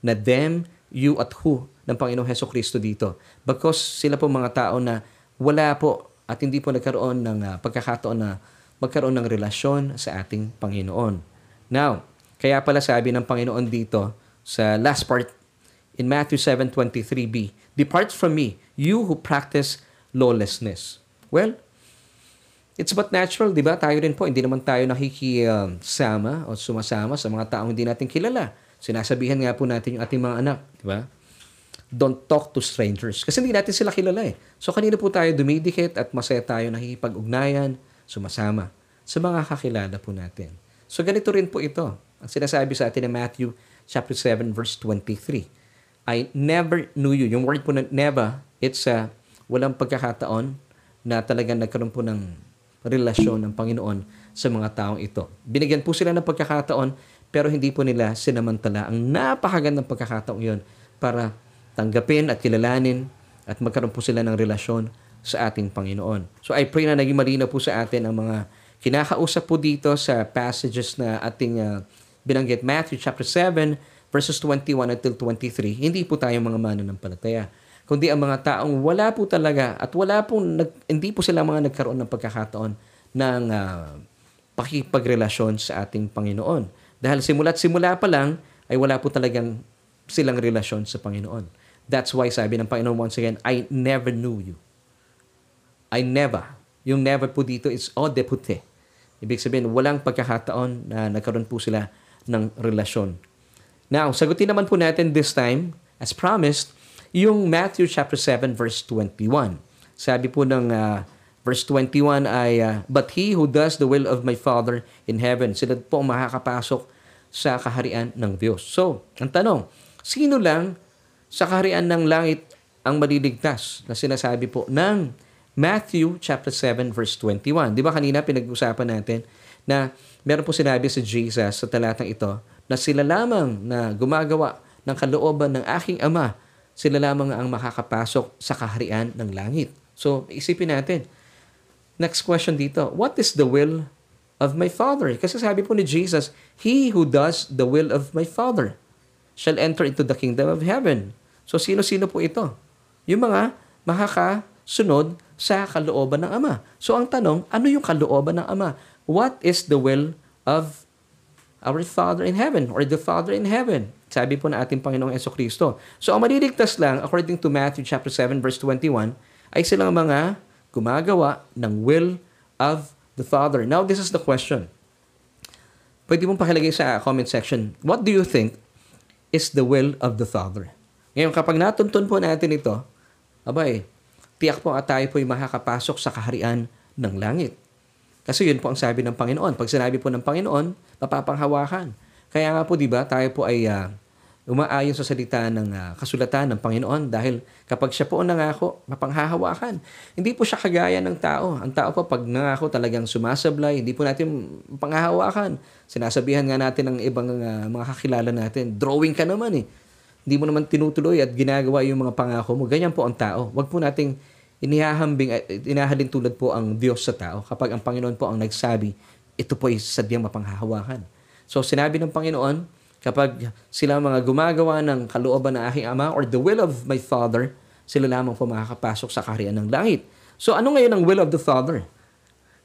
na them, you at who ng Panginoong Heso Kristo dito. Because sila po mga tao na wala po at hindi po nagkaroon ng uh, pagkakataon na magkaroon ng relasyon sa ating Panginoon. Now, kaya pala sabi ng Panginoon dito sa last part in Matthew 7.23b, Depart from me, you who practice lawlessness. Well, It's but natural, di ba? Tayo rin po, hindi naman tayo nakikisama o sumasama sa mga taong hindi natin kilala. Sinasabihan nga po natin yung ating mga anak, di ba? Don't talk to strangers. Kasi hindi natin sila kilala eh. So kanina po tayo dumidikit at masaya tayo nakikipag-ugnayan, sumasama sa mga kakilala po natin. So ganito rin po ito. Ang sinasabi sa atin ng Matthew chapter 7 verse 23. I never knew you. Yung word po na never, it's uh, walang pagkakataon na talagang nagkaroon po ng relasyon ng Panginoon sa mga taong ito. Binigyan po sila ng pagkakataon pero hindi po nila sinamantala ang napakagandang pagkakataong yon para tanggapin at kilalanin at magkaroon po sila ng relasyon sa ating Panginoon. So I pray na naging malinaw po sa atin ang mga kinakausap po dito sa passages na ating uh, binanggit Matthew chapter 7 verses 21 until 23. Hindi po tayo mga mananampalataya kundi ang mga taong wala po talaga at wala po, nag, hindi po sila mga nagkaroon ng pagkakataon ng uh, pakipagrelasyon sa ating Panginoon. Dahil simula't simula pa lang, ay wala po talagang silang relasyon sa Panginoon. That's why sabi ng Panginoon once again, I never knew you. I never. Yung never po dito is o depute. Ibig sabihin, walang pagkakataon na nagkaroon po sila ng relasyon. Now, sagutin naman po natin this time, as promised, yung Matthew chapter 7 verse 21. Sabi po ng uh, verse 21 ay, uh, But he who does the will of my Father in heaven, sila po makakapasok sa kaharian ng Diyos. So, ang tanong, sino lang sa kaharian ng langit ang maliligtas na sinasabi po ng Matthew chapter 7 verse 21. Di ba kanina pinag-usapan natin na meron po sinabi sa Jesus sa talatang ito na sila lamang na gumagawa ng kalooban ng aking Ama sila lamang ang makakapasok sa kaharian ng langit. So, isipin natin. Next question dito. What is the will of my Father? Kasi sabi po ni Jesus, He who does the will of my Father shall enter into the kingdom of heaven. So, sino-sino po ito? Yung mga makakasunod sa kalooban ng Ama. So, ang tanong, ano yung kalooban ng Ama? What is the will of our Father in heaven or the Father in heaven. Sabi po na ating Panginoong Yeso Kristo. So ang maliligtas lang, according to Matthew chapter 7 verse 21, ay silang mga gumagawa ng will of the Father. Now, this is the question. Pwede mong pakilagay sa comment section, what do you think is the will of the Father? Ngayon, kapag natuntun po natin ito, abay, tiyak po at tayo po ay makakapasok sa kaharian ng langit. Kasi yun po ang sabi ng Panginoon. Pag sinabi po ng Panginoon, mapapanghawakan. Kaya nga po, di ba, tayo po ay uh, umaayon sa salita ng ah, kasulatan ng Panginoon dahil kapag siya po ang nangako, mapanghahawakan. Hindi po siya kagaya ng tao. Ang tao po pag nangako talagang sumasablay, hindi po natin panghahawakan. Sinasabihan nga natin ng ibang ah, mga kakilala natin, drawing ka naman eh. Hindi mo naman tinutuloy at ginagawa yung mga pangako mo. Ganyan po ang tao. Huwag po nating inihahambing, at inahalin tulad po ang Diyos sa tao kapag ang Panginoon po ang nagsabi, ito po ay sadyang mapanghahawakan. So sinabi ng Panginoon, kapag sila mga gumagawa ng kalooban ng aking ama or the will of my Father, sila lamang po makakapasok sa kaharian ng langit. So ano ngayon ang will of the Father?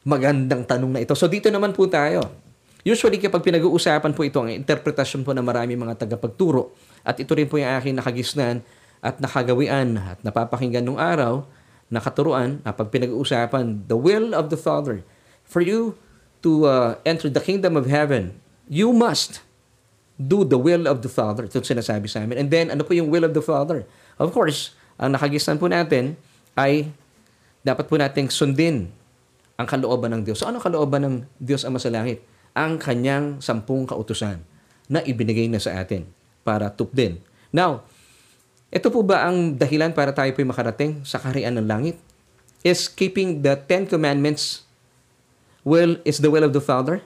Magandang tanong na ito. So dito naman po tayo. Usually kapag pinag-uusapan po ito, ang interpretasyon po ng marami mga tagapagturo, at ito rin po yung aking nakagisnan at nakagawian at napapakinggan nung araw, nakaturuan, na pag pinag-uusapan, the will of the Father, for you to uh, enter the kingdom of heaven, you must do the will of the Father. Ito sinasabi sa amin. And then, ano po yung will of the Father? Of course, ang nakagisnan po natin ay dapat po nating sundin ang kalooban ng Diyos. So, ano kalooban ng Diyos Ama sa Langit? Ang kanyang sampung kautusan na ibinigay na sa atin para tupdin. Now, ito po ba ang dahilan para tayo po'y makarating sa kaharian ng langit? Is keeping the Ten Commandments will is the will of the Father?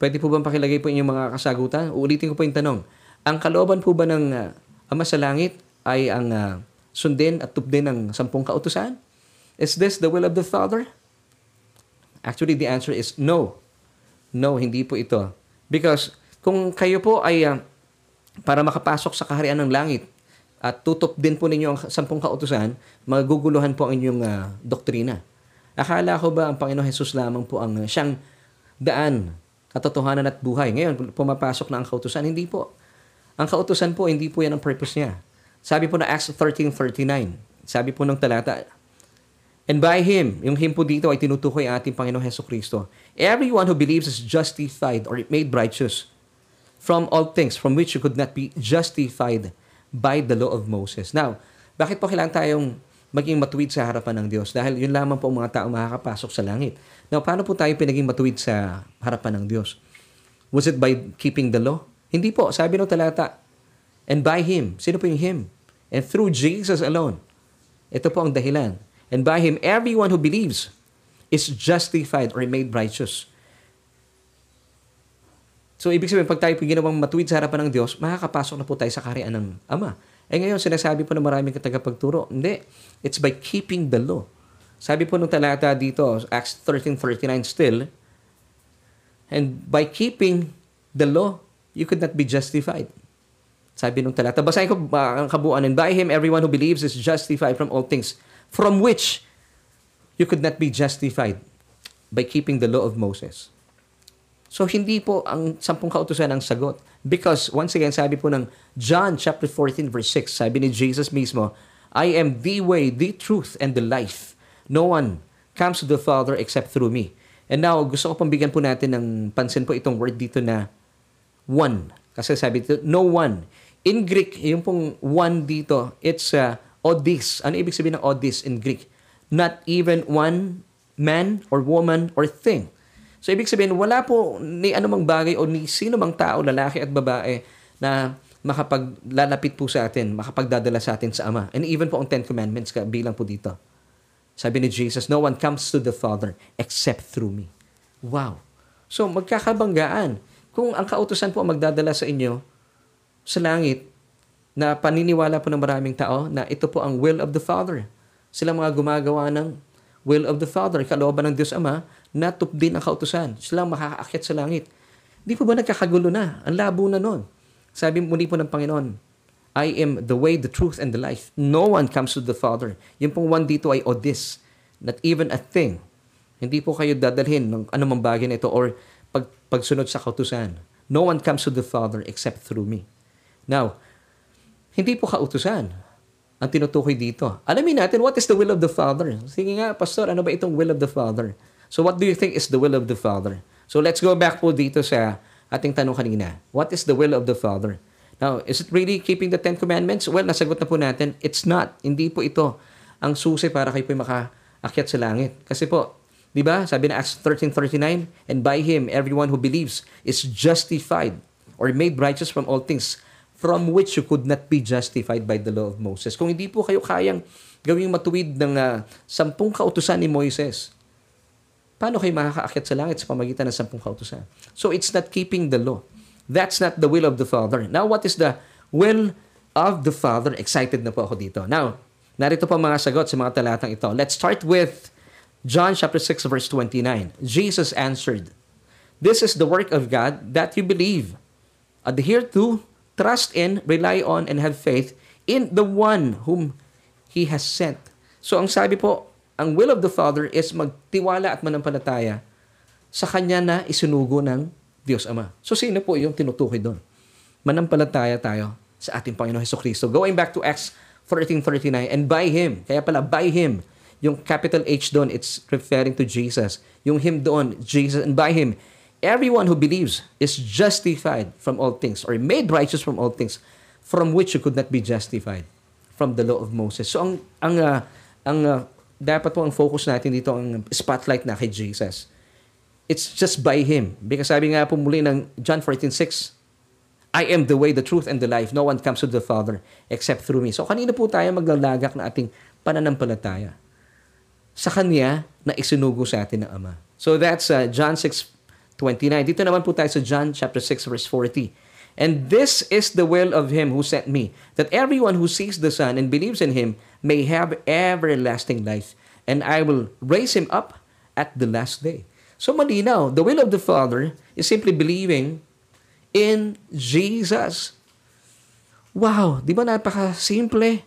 Pwede po bang pakilagay po inyong mga kasagutan? Uulitin ko po yung tanong. Ang kalooban po ba ng uh, Ama sa Langit ay ang uh, sundin at tupdin ng sampung kautusan? Is this the will of the Father? Actually, the answer is no. No, hindi po ito. Because kung kayo po ay uh, para makapasok sa kaharian ng langit at tutup din po ninyo ang sampung kautusan, maguguluhan po ang inyong uh, doktrina. Akala ko ba ang Panginoon Jesus lamang po ang uh, siyang daan katotohanan at buhay. Ngayon, pumapasok na ang kautusan. Hindi po. Ang kautusan po, hindi po yan ang purpose niya. Sabi po na Acts 13.39, sabi po ng talata, And by Him, yung Him po dito ay tinutukoy ating Panginoong Heso Kristo. Everyone who believes is justified or made righteous from all things from which you could not be justified by the law of Moses. Now, bakit po kailangan tayong maging matuwid sa harapan ng Diyos? Dahil yun lamang po ang mga tao makakapasok sa langit. Now, paano po tayo pinaging matuwid sa harapan ng Diyos? Was it by keeping the law? Hindi po. Sabi ng talata, and by Him. Sino po yung Him? And through Jesus alone. Ito po ang dahilan. And by Him, everyone who believes is justified or made righteous. So, ibig sabihin, pag tayo ginawang matuwid sa harapan ng Diyos, makakapasok na po tayo sa karian ng Ama. Eh ngayon, sinasabi po ng maraming katagapagturo, hindi. It's by keeping the law. Sabi po nung talata dito, Acts 13.39 still, and by keeping the law, you could not be justified. Sabi nung talata, basahin ko uh, ang kabuuan, and by him everyone who believes is justified from all things, from which you could not be justified by keeping the law of Moses. So, hindi po ang sampung kautusan ang sagot. Because, once again, sabi po ng John chapter 14 verse 6, sabi ni Jesus mismo, I am the way, the truth, and the life. No one comes to the Father except through me. And now, gusto ko pang bigyan po natin ng pansin po itong word dito na one. Kasi sabi dito, no one. In Greek, yung pong one dito, it's uh, odis. Ano ibig sabihin ng odis in Greek? Not even one man or woman or thing. So, ibig sabihin, wala po ni anumang bagay o ni sino mang tao, lalaki at babae, na makapaglalapit po sa atin, makapagdadala sa atin sa Ama. And even po ang Ten Commandments, bilang po dito. Sabi ni Jesus, no one comes to the Father except through me. Wow. So, magkakabanggaan. Kung ang kautusan po ang magdadala sa inyo sa langit, na paniniwala po ng maraming tao na ito po ang will of the Father. Sila mga gumagawa ng will of the Father, kalooban ng Diyos Ama, na tupdin ang kautusan. Sila makakaakyat sa langit. Di po ba nagkakagulo na? Ang labo na nun. Sabi muli po ng Panginoon, I am the way, the truth, and the life. No one comes to the Father. Yung pong one dito ay odis. Not even a thing. Hindi po kayo dadalhin ng anumang bagay na ito or pag, pagsunod sa kautusan. No one comes to the Father except through me. Now, hindi po kautusan ang tinutukoy dito. Alamin natin, what is the will of the Father? Sige nga, Pastor, ano ba itong will of the Father? So what do you think is the will of the Father? So let's go back po dito sa ating tanong kanina. What is the will of the Father? Now, is it really keeping the Ten Commandments? Well, nasagot na po natin, it's not. Hindi po ito ang susi para kayo po makaakyat sa langit. Kasi po, di ba, sabi na Acts 13.39, And by Him, everyone who believes is justified or made righteous from all things from which you could not be justified by the law of Moses. Kung hindi po kayo kayang gawing matuwid ng uh, sampung kautusan ni Moises, paano kayo makakaakyat sa langit sa pamagitan ng sampung kautusan? So it's not keeping the law. That's not the will of the Father. Now, what is the will of the Father? Excited na po ako dito. Now, narito pa mga sagot sa mga talatang ito. Let's start with John chapter 6 verse 29. Jesus answered, This is the work of God that you believe, adhere to, trust in, rely on, and have faith in the one whom He has sent. So ang sabi po, ang will of the Father is magtiwala at manampalataya sa Kanya na isinugo ng Diyos Ama. So sino po yung tinutukoy doon? Manampalataya tayo sa ating Panginoon Heso Kristo. Going back to Acts 14.39, and by Him, kaya pala by Him, yung capital H doon, it's referring to Jesus. Yung Him doon, Jesus, and by Him, everyone who believes is justified from all things or made righteous from all things from which you could not be justified from the law of Moses. So ang ang uh, ang uh, dapat po ang focus natin dito ang spotlight na kay Jesus. It's just by him. Because sabi nga po muli ng John 14:6, I am the way, the truth, and the life. No one comes to the Father except through me. So kanina po tayo maglalagak na ating pananampalataya? Sa Kanya na isinugo sa atin ng Ama. So that's uh, John 6 29. Dito naman po tayo sa John chapter 6 verse 40. And this is the will of him who sent me, that everyone who sees the Son and believes in him may have everlasting life, and I will raise him up at the last day. So malinaw, the will of the Father is simply believing in Jesus. Wow, di ba napaka-simple?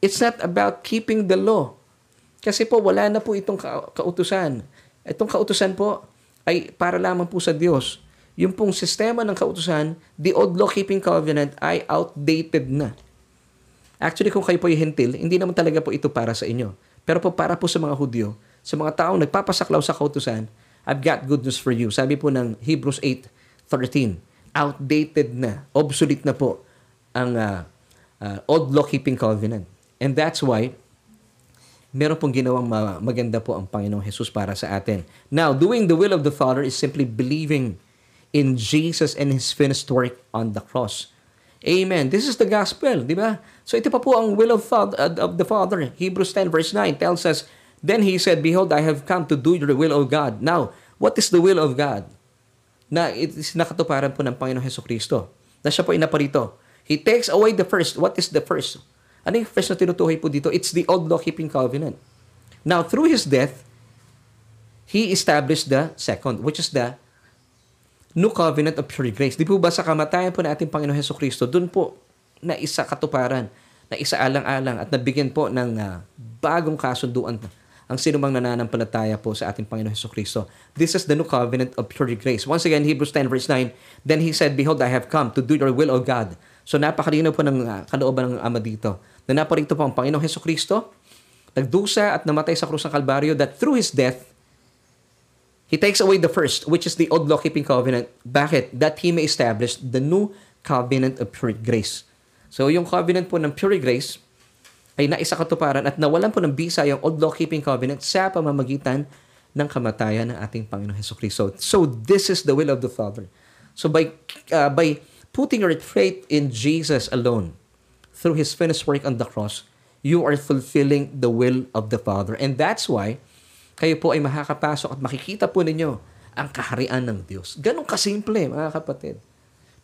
It's not about keeping the law. Kasi po, wala na po itong ka- kautusan. Itong kautusan po, ay para lamang po sa Diyos. Yung pong sistema ng kautusan, the old law-keeping covenant ay outdated na. Actually, kung kayo po yung hentil, hindi naman talaga po ito para sa inyo. Pero po para po sa mga Hudyo, sa mga taong nagpapasaklaw sa kautusan, I've got good news for you. Sabi po ng Hebrews 8:13, outdated na, obsolete na po ang uh, uh, old law-keeping covenant. And that's why meron pong ginawang maganda po ang Panginoong Jesus para sa atin. Now, doing the will of the Father is simply believing in Jesus and His finished work on the cross. Amen. This is the gospel, di ba? So ito pa po ang will of, Father, of the Father. Hebrews 10 verse 9 tells us, Then He said, Behold, I have come to do your will, O God. Now, what is the will of God? Na it is nakatuparan po ng Panginoong Heso Kristo. Na siya po inaparito. He takes away the first. What is the first? Ano yung first na tinutukoy po dito? It's the old law-keeping covenant. Now, through His death, He established the second, which is the new covenant of pure grace. Di po ba sa kamatayan po na ating Panginoon Heso Kristo, doon po na isa katuparan, na isa alang-alang at nabigyan po ng uh, bagong kasunduan ang sino mang nananampalataya po sa ating Panginoon Heso Kristo. This is the new covenant of pure grace. Once again, Hebrews 10 verse 9, Then He said, Behold, I have come to do your will, O God. So napakalinaw po ng uh, kalooban ng Ama dito na naparito po ang Panginoong Heso Kristo, nagdusa at namatay sa krus ng Kalbaryo that through His death, He takes away the first, which is the old law-keeping covenant. Bakit? That He may establish the new covenant of pure grace. So yung covenant po ng pure grace ay naisa katuparan at nawalan po ng bisa yung old law-keeping covenant sa pamamagitan ng kamatayan ng ating Panginoon Heso Kristo. So this is the will of the Father. So by uh, by putting your faith in Jesus alone, through His finished work on the cross, you are fulfilling the will of the Father. And that's why, kayo po ay makakapasok at makikita po ninyo ang kaharian ng Diyos. Ganong kasimple, mga kapatid.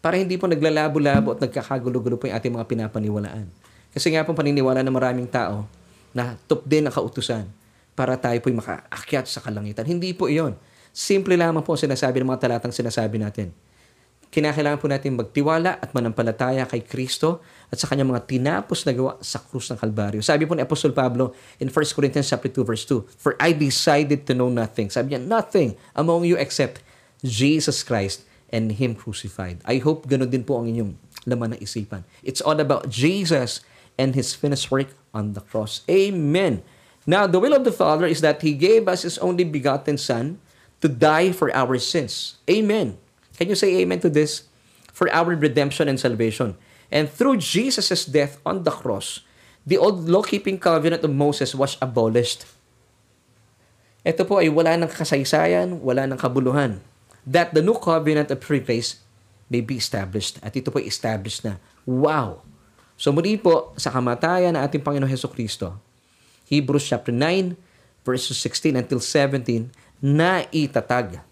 Para hindi po naglalabo-labo at nagkakagulo-gulo po yung ating mga pinapaniwalaan. Kasi nga po paniniwala ng maraming tao na top din ang kautusan para tayo po'y makaakyat sa kalangitan. Hindi po iyon. Simple lamang po sinasabi ng mga talatang sinasabi natin kinakailangan po natin magtiwala at manampalataya kay Kristo at sa kanyang mga tinapos na gawa sa krus ng Kalbaryo. Sabi po ni Apostol Pablo in 1 Corinthians chapter 2 verse 2, For I decided to know nothing. Sabi niya, nothing among you except Jesus Christ and Him crucified. I hope ganun din po ang inyong laman ng isipan. It's all about Jesus and His finished work on the cross. Amen. Now, the will of the Father is that He gave us His only begotten Son to die for our sins. Amen. Can you say amen to this? For our redemption and salvation. And through Jesus' death on the cross, the old law-keeping covenant of Moses was abolished. Ito po ay wala ng kasaysayan, wala ng kabuluhan. That the new covenant of free grace may be established. At ito po ay established na. Wow! So muli po, sa kamatayan ng ating Panginoon Heso Kristo, Hebrews chapter 9, verses 16 until 17, na itatag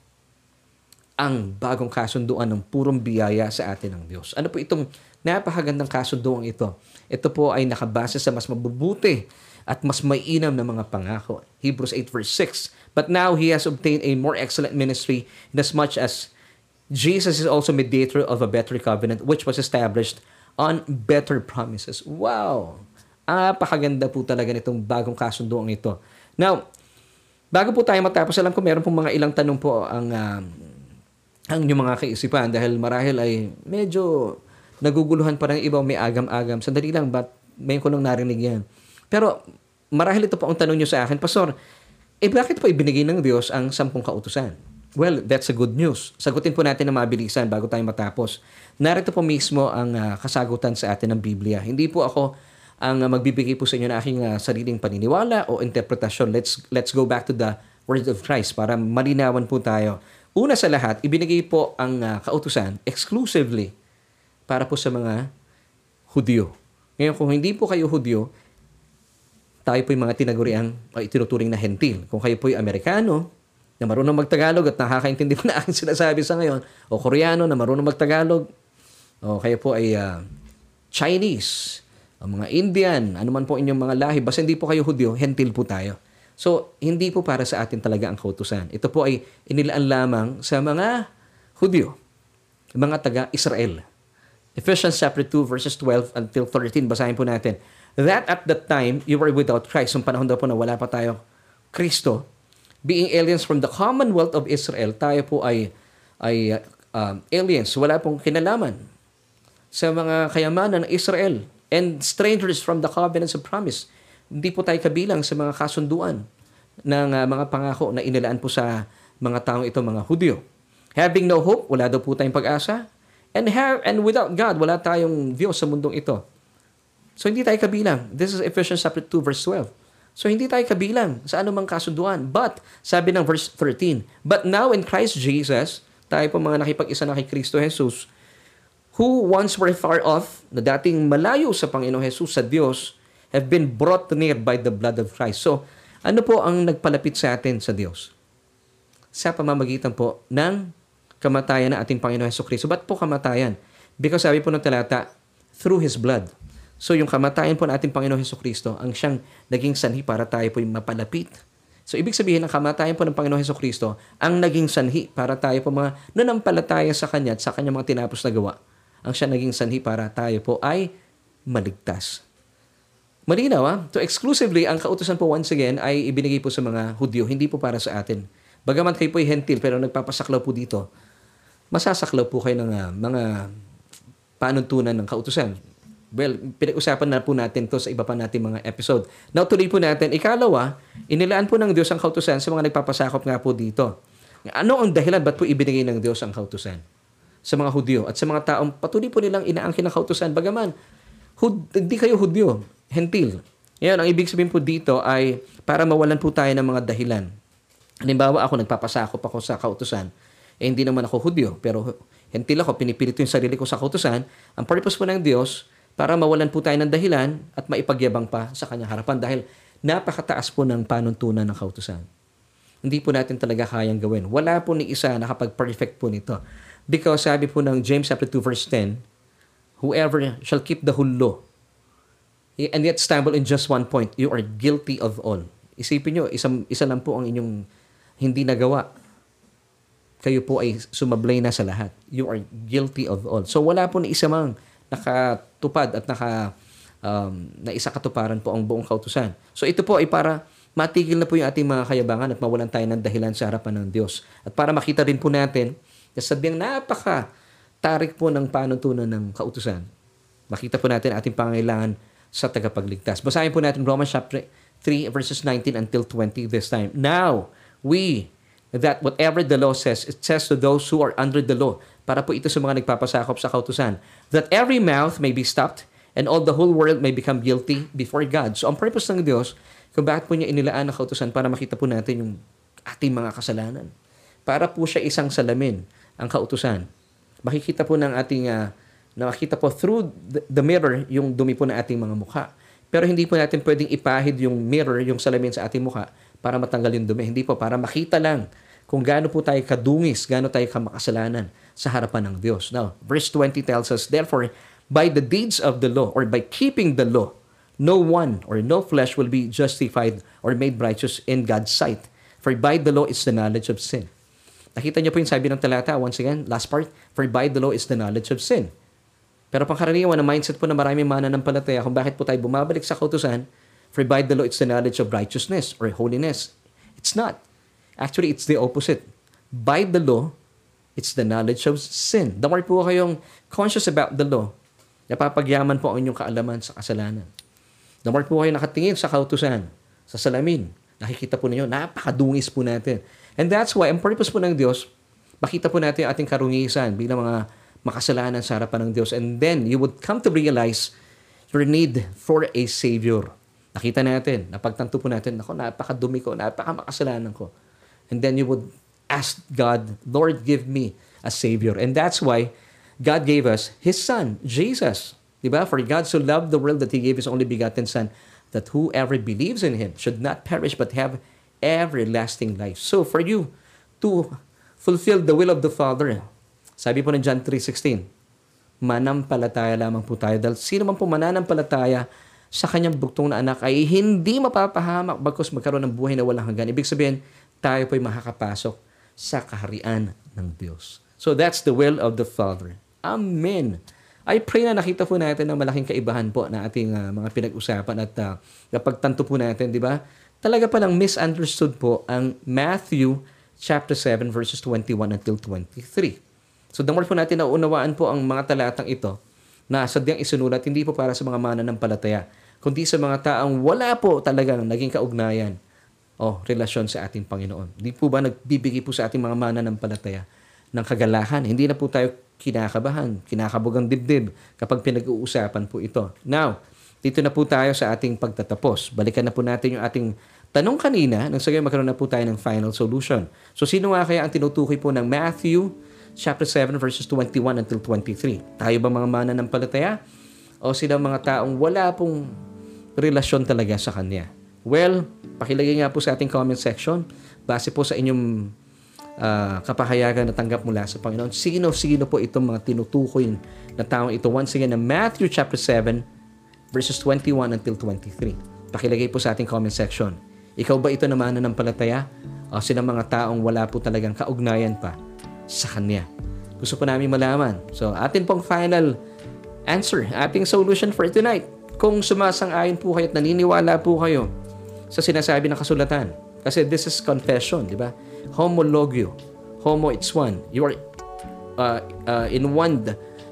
ang bagong kasunduan ng purong biyaya sa atin ng Diyos. Ano po itong napakagandang kasunduan ito? Ito po ay nakabase sa mas mabubuti at mas mainam na mga pangako. Hebrews 8 verse 6. But now he has obtained a more excellent ministry inasmuch as Jesus is also mediator of a better covenant which was established on better promises. Wow! Napakaganda po talaga nitong bagong kasunduan ito. Now, bago po tayo matapos, alam ko meron pong mga ilang tanong po ang uh, ang inyong mga kaisipan dahil marahil ay medyo naguguluhan pa ng iba may agam-agam. Sandali lang, ba't may ko nang narinig yan? Pero marahil ito pa ang tanong nyo sa akin, Pastor, eh bakit pa ibinigay ng Diyos ang sampung kautusan? Well, that's a good news. Sagutin po natin na mabilisan bago tayo matapos. Narito po mismo ang uh, kasagutan sa atin ng Biblia. Hindi po ako ang uh, magbibigay po sa inyo ng aking uh, sariling paniniwala o interpretasyon. Let's let's go back to the word of Christ para malinawan po tayo Una sa lahat, ibinigay po ang uh, kautusan exclusively para po sa mga Hudyo. Ngayon, kung hindi po kayo Hudyo, tayo po yung mga tinaguriang o itinuturing na hentil. Kung kayo po yung Amerikano, na marunong magtagalog at nakakaintindi po na aking sinasabi sa ngayon, o Koreano na marunong magtagalog, o kayo po ay uh, Chinese, o mga Indian, ano man po inyong mga lahi, basta hindi po kayo Hudyo, hentil po tayo. So, hindi po para sa atin talaga ang kautusan. Ito po ay inilaan lamang sa mga Hudyo, mga taga-Israel. Ephesians chapter 2 verses 12 until 13, basahin po natin. That at that time you were without Christ. Yung panahon daw po na wala pa tayo Kristo, being aliens from the commonwealth of Israel, tayo po ay ay um, aliens, wala pong kinalaman sa mga kayamanan ng Israel and strangers from the covenants of promise hindi po tayo kabilang sa mga kasunduan ng uh, mga pangako na inilaan po sa mga taong ito, mga Hudyo. Having no hope, wala daw po tayong pag-asa. And, have, and without God, wala tayong Diyos sa mundong ito. So hindi tayo kabilang. This is Ephesians chapter 2 verse 12. So hindi tayo kabilang sa anumang kasunduan. But, sabi ng verse 13, But now in Christ Jesus, tayo po mga nakipag-isa na kay Kristo Jesus, who once were far off, na dating malayo sa Panginoong Jesus, sa Diyos, have been brought near by the blood of Christ. So, ano po ang nagpalapit sa atin sa Diyos? Sa pamamagitan po ng kamatayan ng ating Panginoon Heso Kristo. Ba't po kamatayan? Because sabi po ng talata, through His blood. So yung kamatayan po ng ating Panginoon Heso Kristo, ang siyang naging sanhi para tayo po mapalapit. So ibig sabihin ng kamatayan po ng Panginoon Heso Kristo, ang naging sanhi para tayo po mga nanampalataya sa Kanya at sa Kanyang mga tinapos na gawa. Ang siya naging sanhi para tayo po ay maligtas. Malinaw ah. So exclusively, ang kautusan po once again ay ibinigay po sa mga Hudyo, hindi po para sa atin. Bagamat kayo po ay hentil pero nagpapasaklaw po dito, masasaklaw po kayo ng uh, mga panuntunan ng kautusan. Well, pinag-usapan na po natin to sa iba pa nating mga episode. Now, tuloy po natin. Ikalawa, inilaan po ng Diyos ang kautusan sa mga nagpapasakop nga po dito. Ano ang dahilan? Ba't po ibinigay ng Diyos ang kautusan? Sa mga Hudyo at sa mga taong patuloy po nilang inaangkin ng kautusan. Bagaman, hud, hindi kayo Hudyo hentil. Yan, ang ibig sabihin po dito ay para mawalan po tayo ng mga dahilan. Halimbawa ako, nagpapasakop ako sa kautusan, eh hindi naman ako hudyo, pero hentil ako, pinipilit yung sarili ko sa kautusan. Ang purpose po ng Diyos, para mawalan po tayo ng dahilan at maipagyabang pa sa kanyang harapan dahil napakataas po ng panuntunan ng kautusan. Hindi po natin talaga kayang gawin. Wala po ni isa nakapag-perfect po nito. Because sabi po ng James chapter 2 verse 10, Whoever shall keep the whole law and yet stumble in just one point, you are guilty of all. Isipin nyo, isang, isa lang po ang inyong hindi nagawa. Kayo po ay sumablay na sa lahat. You are guilty of all. So wala po ni isa mang nakatupad at naka um, na isa katuparan po ang buong kautusan. So ito po ay para matigil na po yung ating mga kayabangan at mawalan tayo ng dahilan sa harapan ng Diyos. At para makita rin po natin na sabiang napaka tarik po ng panuntunan ng kautusan. Makita po natin ating pangailangan sa tagapagligtas. Basahin po natin Romans chapter 3 verses 19 until 20 this time. Now, we that whatever the law says, it says to those who are under the law, para po ito sa mga nagpapasakop sa kautusan, that every mouth may be stopped and all the whole world may become guilty before God. So, ang purpose ng Diyos, kung bakit po niya inilaan ang kautusan para makita po natin yung ating mga kasalanan. Para po siya isang salamin, ang kautusan. makikita po ng ating, uh, nakakita po through the, the mirror yung dumi po ng ating mga mukha. Pero hindi po natin pwedeng ipahid yung mirror, yung salamin sa ating mukha para matanggal yung dumi. Hindi po, para makita lang kung gaano po tayo kadungis, gaano tayo kamakasalanan sa harapan ng Diyos. Now, verse 20 tells us, Therefore, by the deeds of the law, or by keeping the law, no one or no flesh will be justified or made righteous in God's sight. For by the law is the knowledge of sin. Nakita niyo po yung sabi ng talata, once again, last part, for by the law is the knowledge of sin. Pero pangkaraniwan, ang mindset po na maraming mananampalataya kung bakit po tayo bumabalik sa kautusan, for by the law it's the knowledge of righteousness or holiness. It's not. Actually, it's the opposite. By the law, it's the knowledge of sin. More po kayong conscious about the law, napapagyaman po ang inyong kaalaman sa kasalanan. More po kayo nakatingin sa kautusan, sa salamin, nakikita po ninyo, napakadungis po natin. And that's why, ang purpose po ng Diyos, makita po natin ating karungisan bilang mga makasalanan sa harapan ng Diyos. And then, you would come to realize your need for a Savior. Nakita natin, napagtanto po natin, ako, napakadumi ko, napakamakasalanan ko. And then you would ask God, Lord, give me a Savior. And that's why God gave us His Son, Jesus. Diba? For God so loved the world that He gave His only begotten Son, that whoever believes in Him should not perish but have everlasting life. So for you to fulfill the will of the Father, sabi po ng John 3.16, manampalataya lamang po tayo. Dahil sino man po mananampalataya sa kanyang buktong na anak ay hindi mapapahamak bagkos magkaroon ng buhay na walang hanggan. Ibig sabihin, tayo po'y makakapasok sa kaharian ng Diyos. So that's the will of the Father. Amen. I pray na nakita po natin ang malaking kaibahan po na ating uh, mga pinag-usapan at uh, napagtanto po natin, di ba? talaga palang misunderstood po ang Matthew chapter 7 verses 21 until 23. So more po natin naunawaan po ang mga talatang ito na sadyang isinulat hindi po para sa mga mananampalataya, kundi sa mga taong wala po talagang naging kaugnayan o relasyon sa ating Panginoon. Hindi po ba nagbibigay po sa ating mga mananampalataya ng kagalahan? Hindi na po tayo kinakabahan, kinakabugang dibdib kapag pinag-uusapan po ito. Now, dito na po tayo sa ating pagtatapos. Balikan na po natin yung ating tanong kanina nang sagay magkaroon na po tayo ng final solution. So sino nga kaya ang tinutukoy po ng Matthew chapter 7 verses 21 until 23? Tayo ba mga mananampalataya? O sila mga taong wala pong relasyon talaga sa Kanya? Well, pakilagay nga po sa ating comment section base po sa inyong uh, kapahayagan na tanggap mula sa Panginoon. Sino-sino po itong mga tinutukoy na taong ito? Once again, na Matthew chapter 7 verses 21 until 23. Pakilagay po sa ating comment section. Ikaw ba ito naman na palataya? O silang mga taong wala po talagang kaugnayan pa sa Kanya? Gusto po namin malaman. So, atin pong final answer, ating solution for tonight. Kung sumasang-ayon po kayo at naniniwala po kayo sa sinasabi ng kasulatan. Kasi this is confession, di ba? Homologio. Homo, it's one. You are uh, uh, in one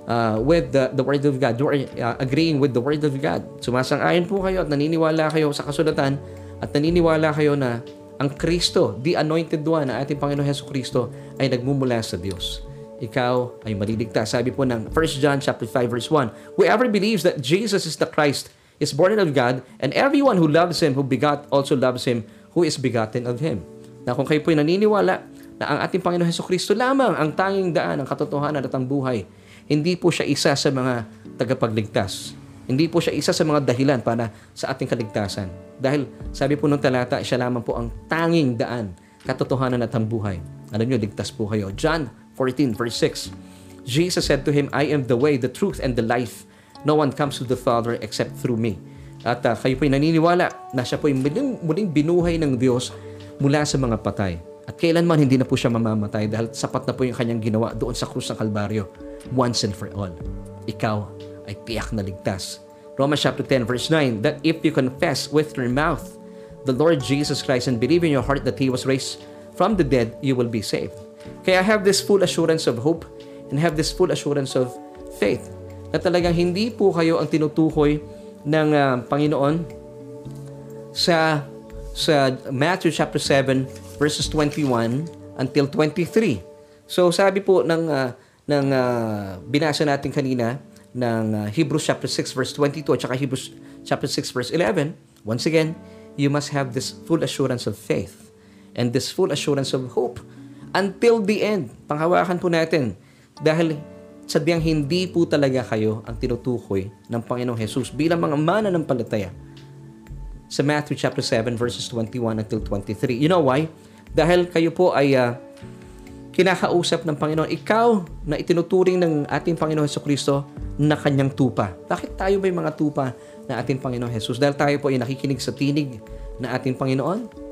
uh, with the, the Word of God. You are uh, agreeing with the Word of God. Sumasang-ayon po kayo at naniniwala kayo sa kasulatan at naniniwala kayo na ang Kristo, the Anointed One, na ating Panginoon Heso Kristo, ay nagmumula sa Diyos. Ikaw ay maliligtas. Sabi po ng 1 John chapter 5 verse 1, Whoever believes that Jesus is the Christ is born of God, and everyone who loves Him, who begot, also loves Him, who is begotten of Him. Na kung kayo po ay naniniwala na ang ating Panginoon Heso Kristo lamang ang tanging daan, ang katotohanan at ang buhay, hindi po siya isa sa mga tagapagligtas. Hindi po siya isa sa mga dahilan para sa ating kaligtasan. Dahil sabi po ng talata, siya lamang po ang tanging daan, katotohanan at ang buhay. Alam niyo, ligtas po kayo. John 14 verse 6. Jesus said to him, I am the way, the truth, and the life. No one comes to the Father except through me. At uh, kayo po'y naniniwala na siya po'y muling, muling binuhay ng Diyos mula sa mga patay. At kailanman hindi na po siya mamamatay dahil sapat na po yung kanyang ginawa doon sa krus ng Kalbaryo once and for all. Ikaw ay tiyak na ligtas. Romans chapter 10 verse 9 that if you confess with your mouth the Lord Jesus Christ and believe in your heart that He was raised from the dead, you will be saved. Kaya have this full assurance of hope and have this full assurance of faith na talagang hindi po kayo ang tinutukoy ng uh, Panginoon sa sa Matthew chapter 7 verses 21 until 23. So sabi po ng uh, ng uh, binasa natin kanina ng uh, Hebrews chapter 6 verse 22 at saka Hebrews chapter 6 verse 11, once again, you must have this full assurance of faith and this full assurance of hope until the end. Panghawakan po natin dahil sadyang hindi po talaga kayo ang tinutukoy ng Panginoong Jesus bilang mga mana ng palataya sa Matthew chapter 7 verses 21 until 23. You know why? Dahil kayo po ay uh, kinakausap ng Panginoon. Ikaw na itinuturing ng ating Panginoon Heso Kristo na kanyang tupa. Bakit tayo may mga tupa na ating Panginoon Jesus? Dahil tayo po ay nakikinig sa tinig na ating Panginoon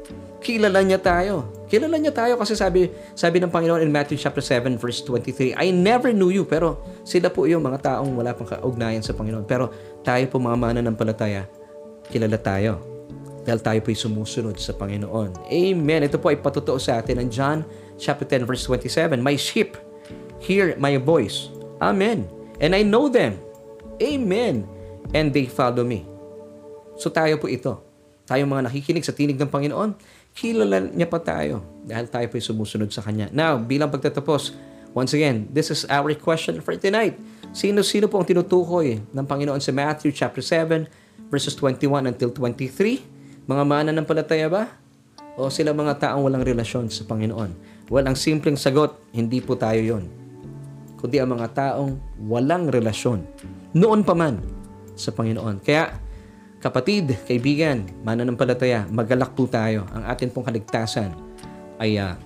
kilala niya tayo. Kilala niya tayo kasi sabi sabi ng Panginoon in Matthew chapter 7 verse 23, I never knew you. Pero sila po yung mga taong wala pang kaugnayan sa Panginoon. Pero tayo po mga mananampalataya, kilala tayo. Dahil tayo po ay sumusunod sa Panginoon. Amen. Ito po ay patutuo sa atin ng John chapter 10 verse 27. My sheep hear my voice. Amen. And I know them. Amen. And they follow me. So tayo po ito. Tayo mga nakikinig sa tinig ng Panginoon kilala niya pa tayo dahil tayo po'y sumusunod sa Kanya. Now, bilang pagtatapos, once again, this is our question for tonight. Sino-sino po ang tinutukoy ng Panginoon sa Matthew chapter 7 verses 21 until 23? Mga mana ng palataya ba? O sila mga taong walang relasyon sa Panginoon? Well, ang simpleng sagot, hindi po tayo yon. Kundi ang mga taong walang relasyon. Noon pa man sa Panginoon. Kaya, Kapatid, kaibigan, mananampalataya, magalak po tayo. Ang atin pong kaligtasan ay uh,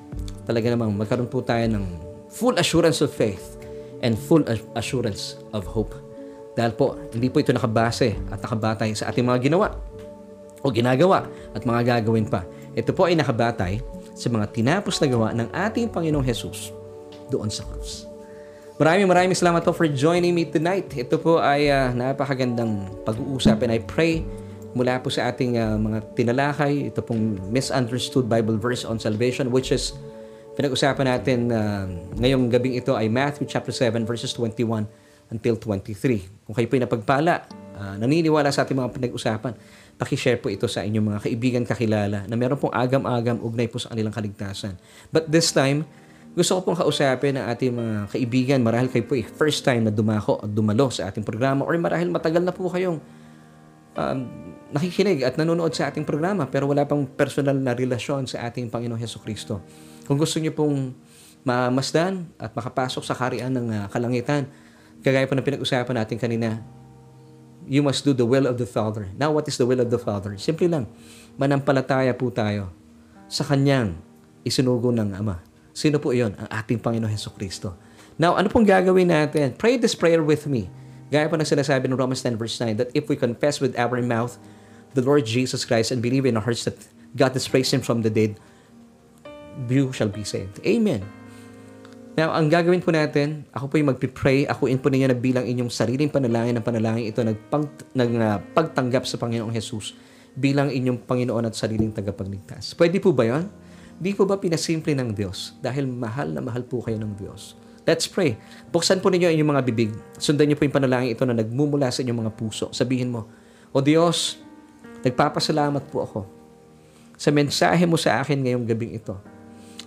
talaga namang magkaroon po tayo ng full assurance of faith and full assurance of hope. Dahil po, hindi po ito nakabase at nakabatay sa ating mga ginawa o ginagawa at mga gagawin pa. Ito po ay nakabatay sa mga tinapos na gawa ng ating Panginoong Jesus doon sa krus. Maraming maraming salamat po for joining me tonight. Ito po ay uh, napakagandang pag-uusap and I pray mula po sa ating uh, mga tinalakay, ito pong misunderstood Bible verse on salvation which is pinag-usapan natin uh, ngayong gabing ito ay Matthew chapter 7 verses 21 until 23. Kung kayo po ay napagpala, uh, naniniwala sa ating mga pinag-usapan, pakishare po ito sa inyong mga kaibigan kakilala na meron pong agam-agam ugnay po sa kanilang kaligtasan. But this time, gusto ko pong kausapin ang ating mga kaibigan. Marahil kayo po eh, first time na dumako at dumalo sa ating programa or marahil matagal na po kayong um, nakikinig at nanonood sa ating programa pero wala pang personal na relasyon sa ating Panginoong Heso Kristo. Kung gusto niyo pong mamasdan at makapasok sa karian ng uh, kalangitan, kagaya po ng pinag-usapan natin kanina, you must do the will of the Father. Now, what is the will of the Father? Simple lang, manampalataya po tayo sa Kanyang isinugo ng Ama. Sino po iyon? Ang ating Panginoon Heso Kristo. Now, ano pong gagawin natin? Pray this prayer with me. Gaya po ng sinasabi ng Romans 10 verse 9 that if we confess with our mouth the Lord Jesus Christ and believe in our hearts that God has raised Him from the dead, you shall be saved. Amen. Now, ang gagawin po natin, ako po yung magpipray, akuin po ninyo na bilang inyong sariling panalangin ng panalangin ito nagpang, nag, uh, pagtanggap sa Panginoong Jesus bilang inyong Panginoon at sariling tagapagligtas. Pwede po ba yan? Di ko ba pinasimple ng Diyos? Dahil mahal na mahal po kayo ng Diyos. Let's pray. Buksan po ninyo ang inyong mga bibig. Sundan niyo po yung panalangin ito na nagmumula sa inyong mga puso. Sabihin mo, O Diyos, nagpapasalamat po ako sa mensahe mo sa akin ngayong gabing ito.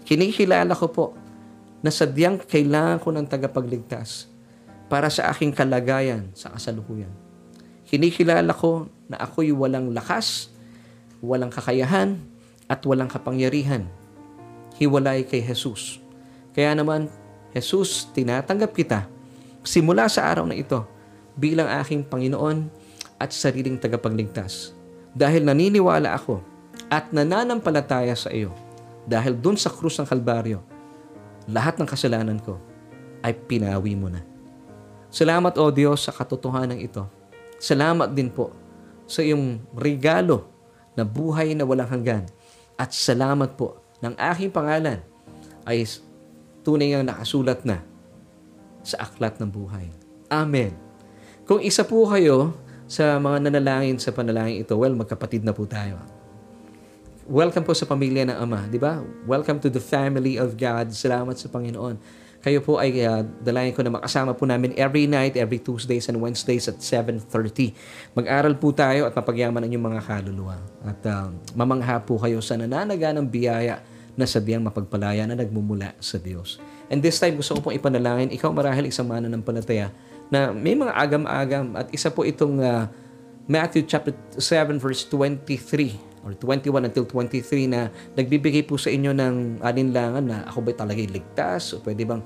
Kinikilala ko po na sadyang kailangan ko ng tagapagligtas para sa aking kalagayan sa kasalukuyan. Kinikilala ko na ako'y walang lakas, walang kakayahan, at walang kapangyarihan hiwalay kay Jesus. Kaya naman, Jesus, tinatanggap kita simula sa araw na ito bilang aking Panginoon at sariling tagapagligtas. Dahil naniniwala ako at nananampalataya sa iyo dahil dun sa krus ng Kalbaryo, lahat ng kasalanan ko ay pinawi mo na. Salamat o Diyos sa katotohanan ito. Salamat din po sa iyong regalo na buhay na walang hanggan. At salamat po ng aking pangalan ay tunay ang nakasulat na sa aklat ng buhay. Amen. Kung isa po kayo sa mga nanalangin sa panalangin ito, well, magkapatid na po tayo. Welcome po sa pamilya ng Ama, di ba? Welcome to the family of God. Salamat sa Panginoon. Kayo po ay uh, dalayan ko na makasama po namin every night, every Tuesdays and Wednesdays at 7.30. Mag-aral po tayo at mapagyaman ang inyong mga kaluluwa. At uh, mamangha po kayo sa nananaga ng biyaya na sadyang mapagpalaya na nagmumula sa Diyos. And this time, gusto ko pong ipanalangin, ikaw marahil isang mana ng palataya na may mga agam-agam at isa po itong uh, Matthew chapter 7 verse 23 or 21 until 23 na nagbibigay po sa inyo ng alinlangan na ako ba talaga ligtas o pwede bang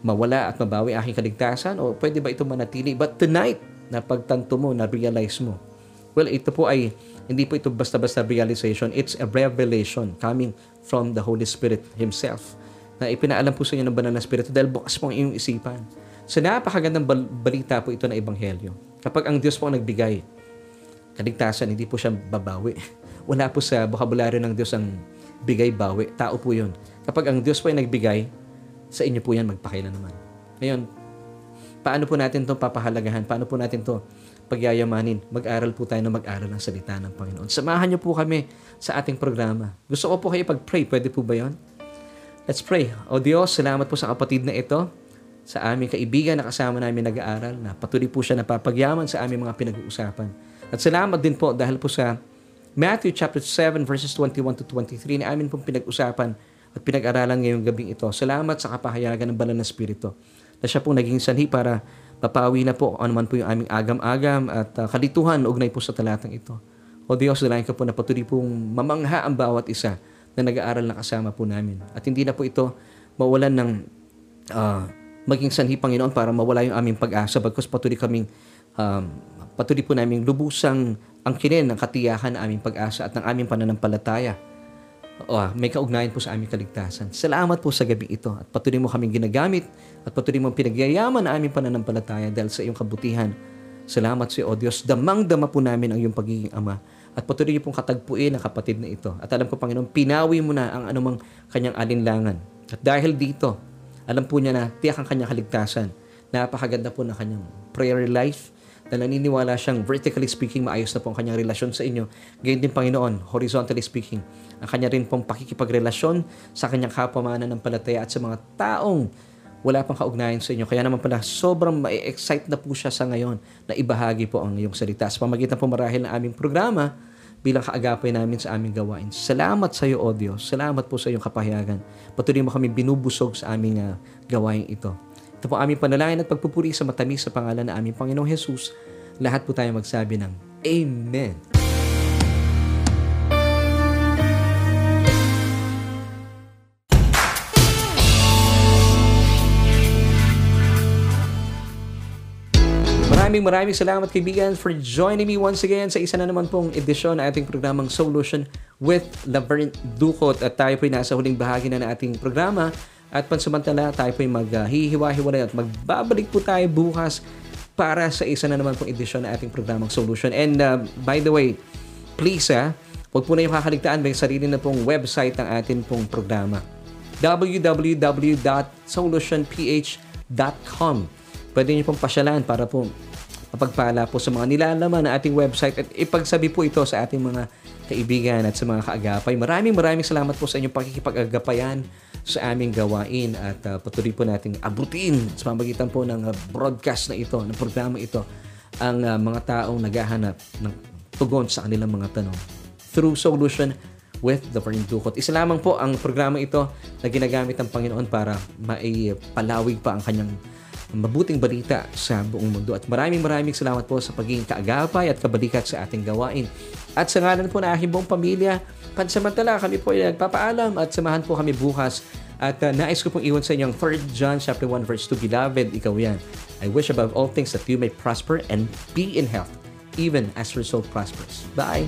mawala at mabawi aking kaligtasan o pwede ba ito manatili? But tonight, na pagtanto mo, na-realize mo. Well, ito po ay, hindi po ito basta-basta realization. It's a revelation coming from the Holy Spirit Himself na ipinaalam po sa inyo ng banal na Espiritu dahil bukas po ang iyong isipan. Sa napakagandang bal- balita po ito na Ebanghelyo. Kapag ang Diyos po ang nagbigay, kaligtasan, hindi po siya babawi. Wala po sa bokabularyo ng Diyos ang bigay-bawi. Tao po yun. Kapag ang Diyos po ay nagbigay, sa inyo po yan magpakailan naman. Ngayon, paano po natin to papahalagahan? Paano po natin to pagyayamanin? Mag-aral po tayo na mag-aral ng salita ng Panginoon. Samahan niyo po kami sa ating programa. Gusto ko po kayo pag-pray. Pwede po ba yon? Let's pray. O Diyos, salamat po sa kapatid na ito, sa aming kaibigan na kasama namin nag-aaral, na patuloy po siya napapagyaman sa aming mga pinag-uusapan. At salamat din po dahil po sa Matthew chapter 7 verses 21 to 23 na amin pong pinag-usapan at pinag-aralan ngayong gabing ito. Salamat sa kapahayagan ng banal na Espiritu na siya pong naging sanhi para papawi na po ano man po yung aming agam-agam at uh, kalituhan ugnay po sa talatang ito. O Diyos, dalayan ka po na patuloy pong mamangha ang bawat isa na nag-aaral na kasama po namin. At hindi na po ito mawalan ng uh, maging sanhi, Panginoon, para mawala yung aming pag-asa bagkus patuloy kaming um, patuloy po namin lubusang ang kinin ng katiyakan ng aming pag-asa at ng aming pananampalataya oh, may kaugnayan po sa aming kaligtasan. Salamat po sa gabi ito at patuloy mo kaming ginagamit at patuloy mo pinagyayaman na aming pananampalataya dahil sa iyong kabutihan. Salamat sa iyo, O Diyos. Damang-dama po namin ang iyong pagiging Ama at patuloy niyo pong katagpuin ang kapatid na ito. At alam ko, Panginoon, pinawi mo na ang anumang kanyang alinlangan. At dahil dito, alam po niya na tiyak ang kanyang kaligtasan. Napakaganda po na kanyang prayer life na naniniwala siyang vertically speaking maayos na po ang kanyang relasyon sa inyo. Gayon din Panginoon, horizontally speaking, ang kanya rin pong pakikipagrelasyon sa kanyang kapamanan ng palataya at sa mga taong wala pang kaugnayan sa inyo. Kaya naman pala, sobrang ma-excite na po siya sa ngayon na ibahagi po ang iyong salita. Sa pamagitan po marahil ng aming programa, bilang kaagapay namin sa aming gawain. Salamat sa iyo, O Diyos. Salamat po sa iyong kapahayagan. Patuloy mo kami binubusog sa aming uh, gawain ito. Ito po aming panalangin at pagpupuri sa matamis sa pangalan ng aming Panginoong Jesus. Lahat po tayo magsabi ng Amen. Maraming maraming salamat kaibigan for joining me once again sa isa na naman pong edisyon ng ating programang Solution with Laverne Ducot at tayo po ay nasa huling bahagi na ng ating programa at pansamantala tayo po ay maghihiwa-hiwalay at magbabalik po tayo bukas para sa isa na naman pong edisyon ng ating programang Solution. And uh, by the way, please ah, huwag po na yung kakaligtaan. May sarili na pong website ng ating pong programa. Www.solutionph.com Pwede niyo pong pasyalan para po mapagpala po sa mga nilalaman ng ating website at ipagsabi po ito sa ating mga kaibigan at sa mga kaagapay. Maraming maraming salamat po sa inyong pakikipag-agapayan sa aming gawain at uh, patuloy po nating abutin sa pamagitan po ng uh, broadcast na ito, ng programa ito, ang uh, mga taong naghahanap ng tugon sa kanilang mga tanong through solution with the Dukot. Isa lamang po ang programa ito na ginagamit ng Panginoon para maipalawig pa ang kanyang mabuting balita sa buong mundo. At maraming maraming salamat po sa pagiging kaagapay at kabalikat sa ating gawain. At sa ngalan po na aking buong pamilya, pansamantala kami po ay nagpapaalam at samahan po kami bukas. At uh, nais ko pong iwan sa inyong 3 John chapter 1 verse 2, Beloved, ikaw yan. I wish above all things that you may prosper and be in health, even as your soul prospers. Bye!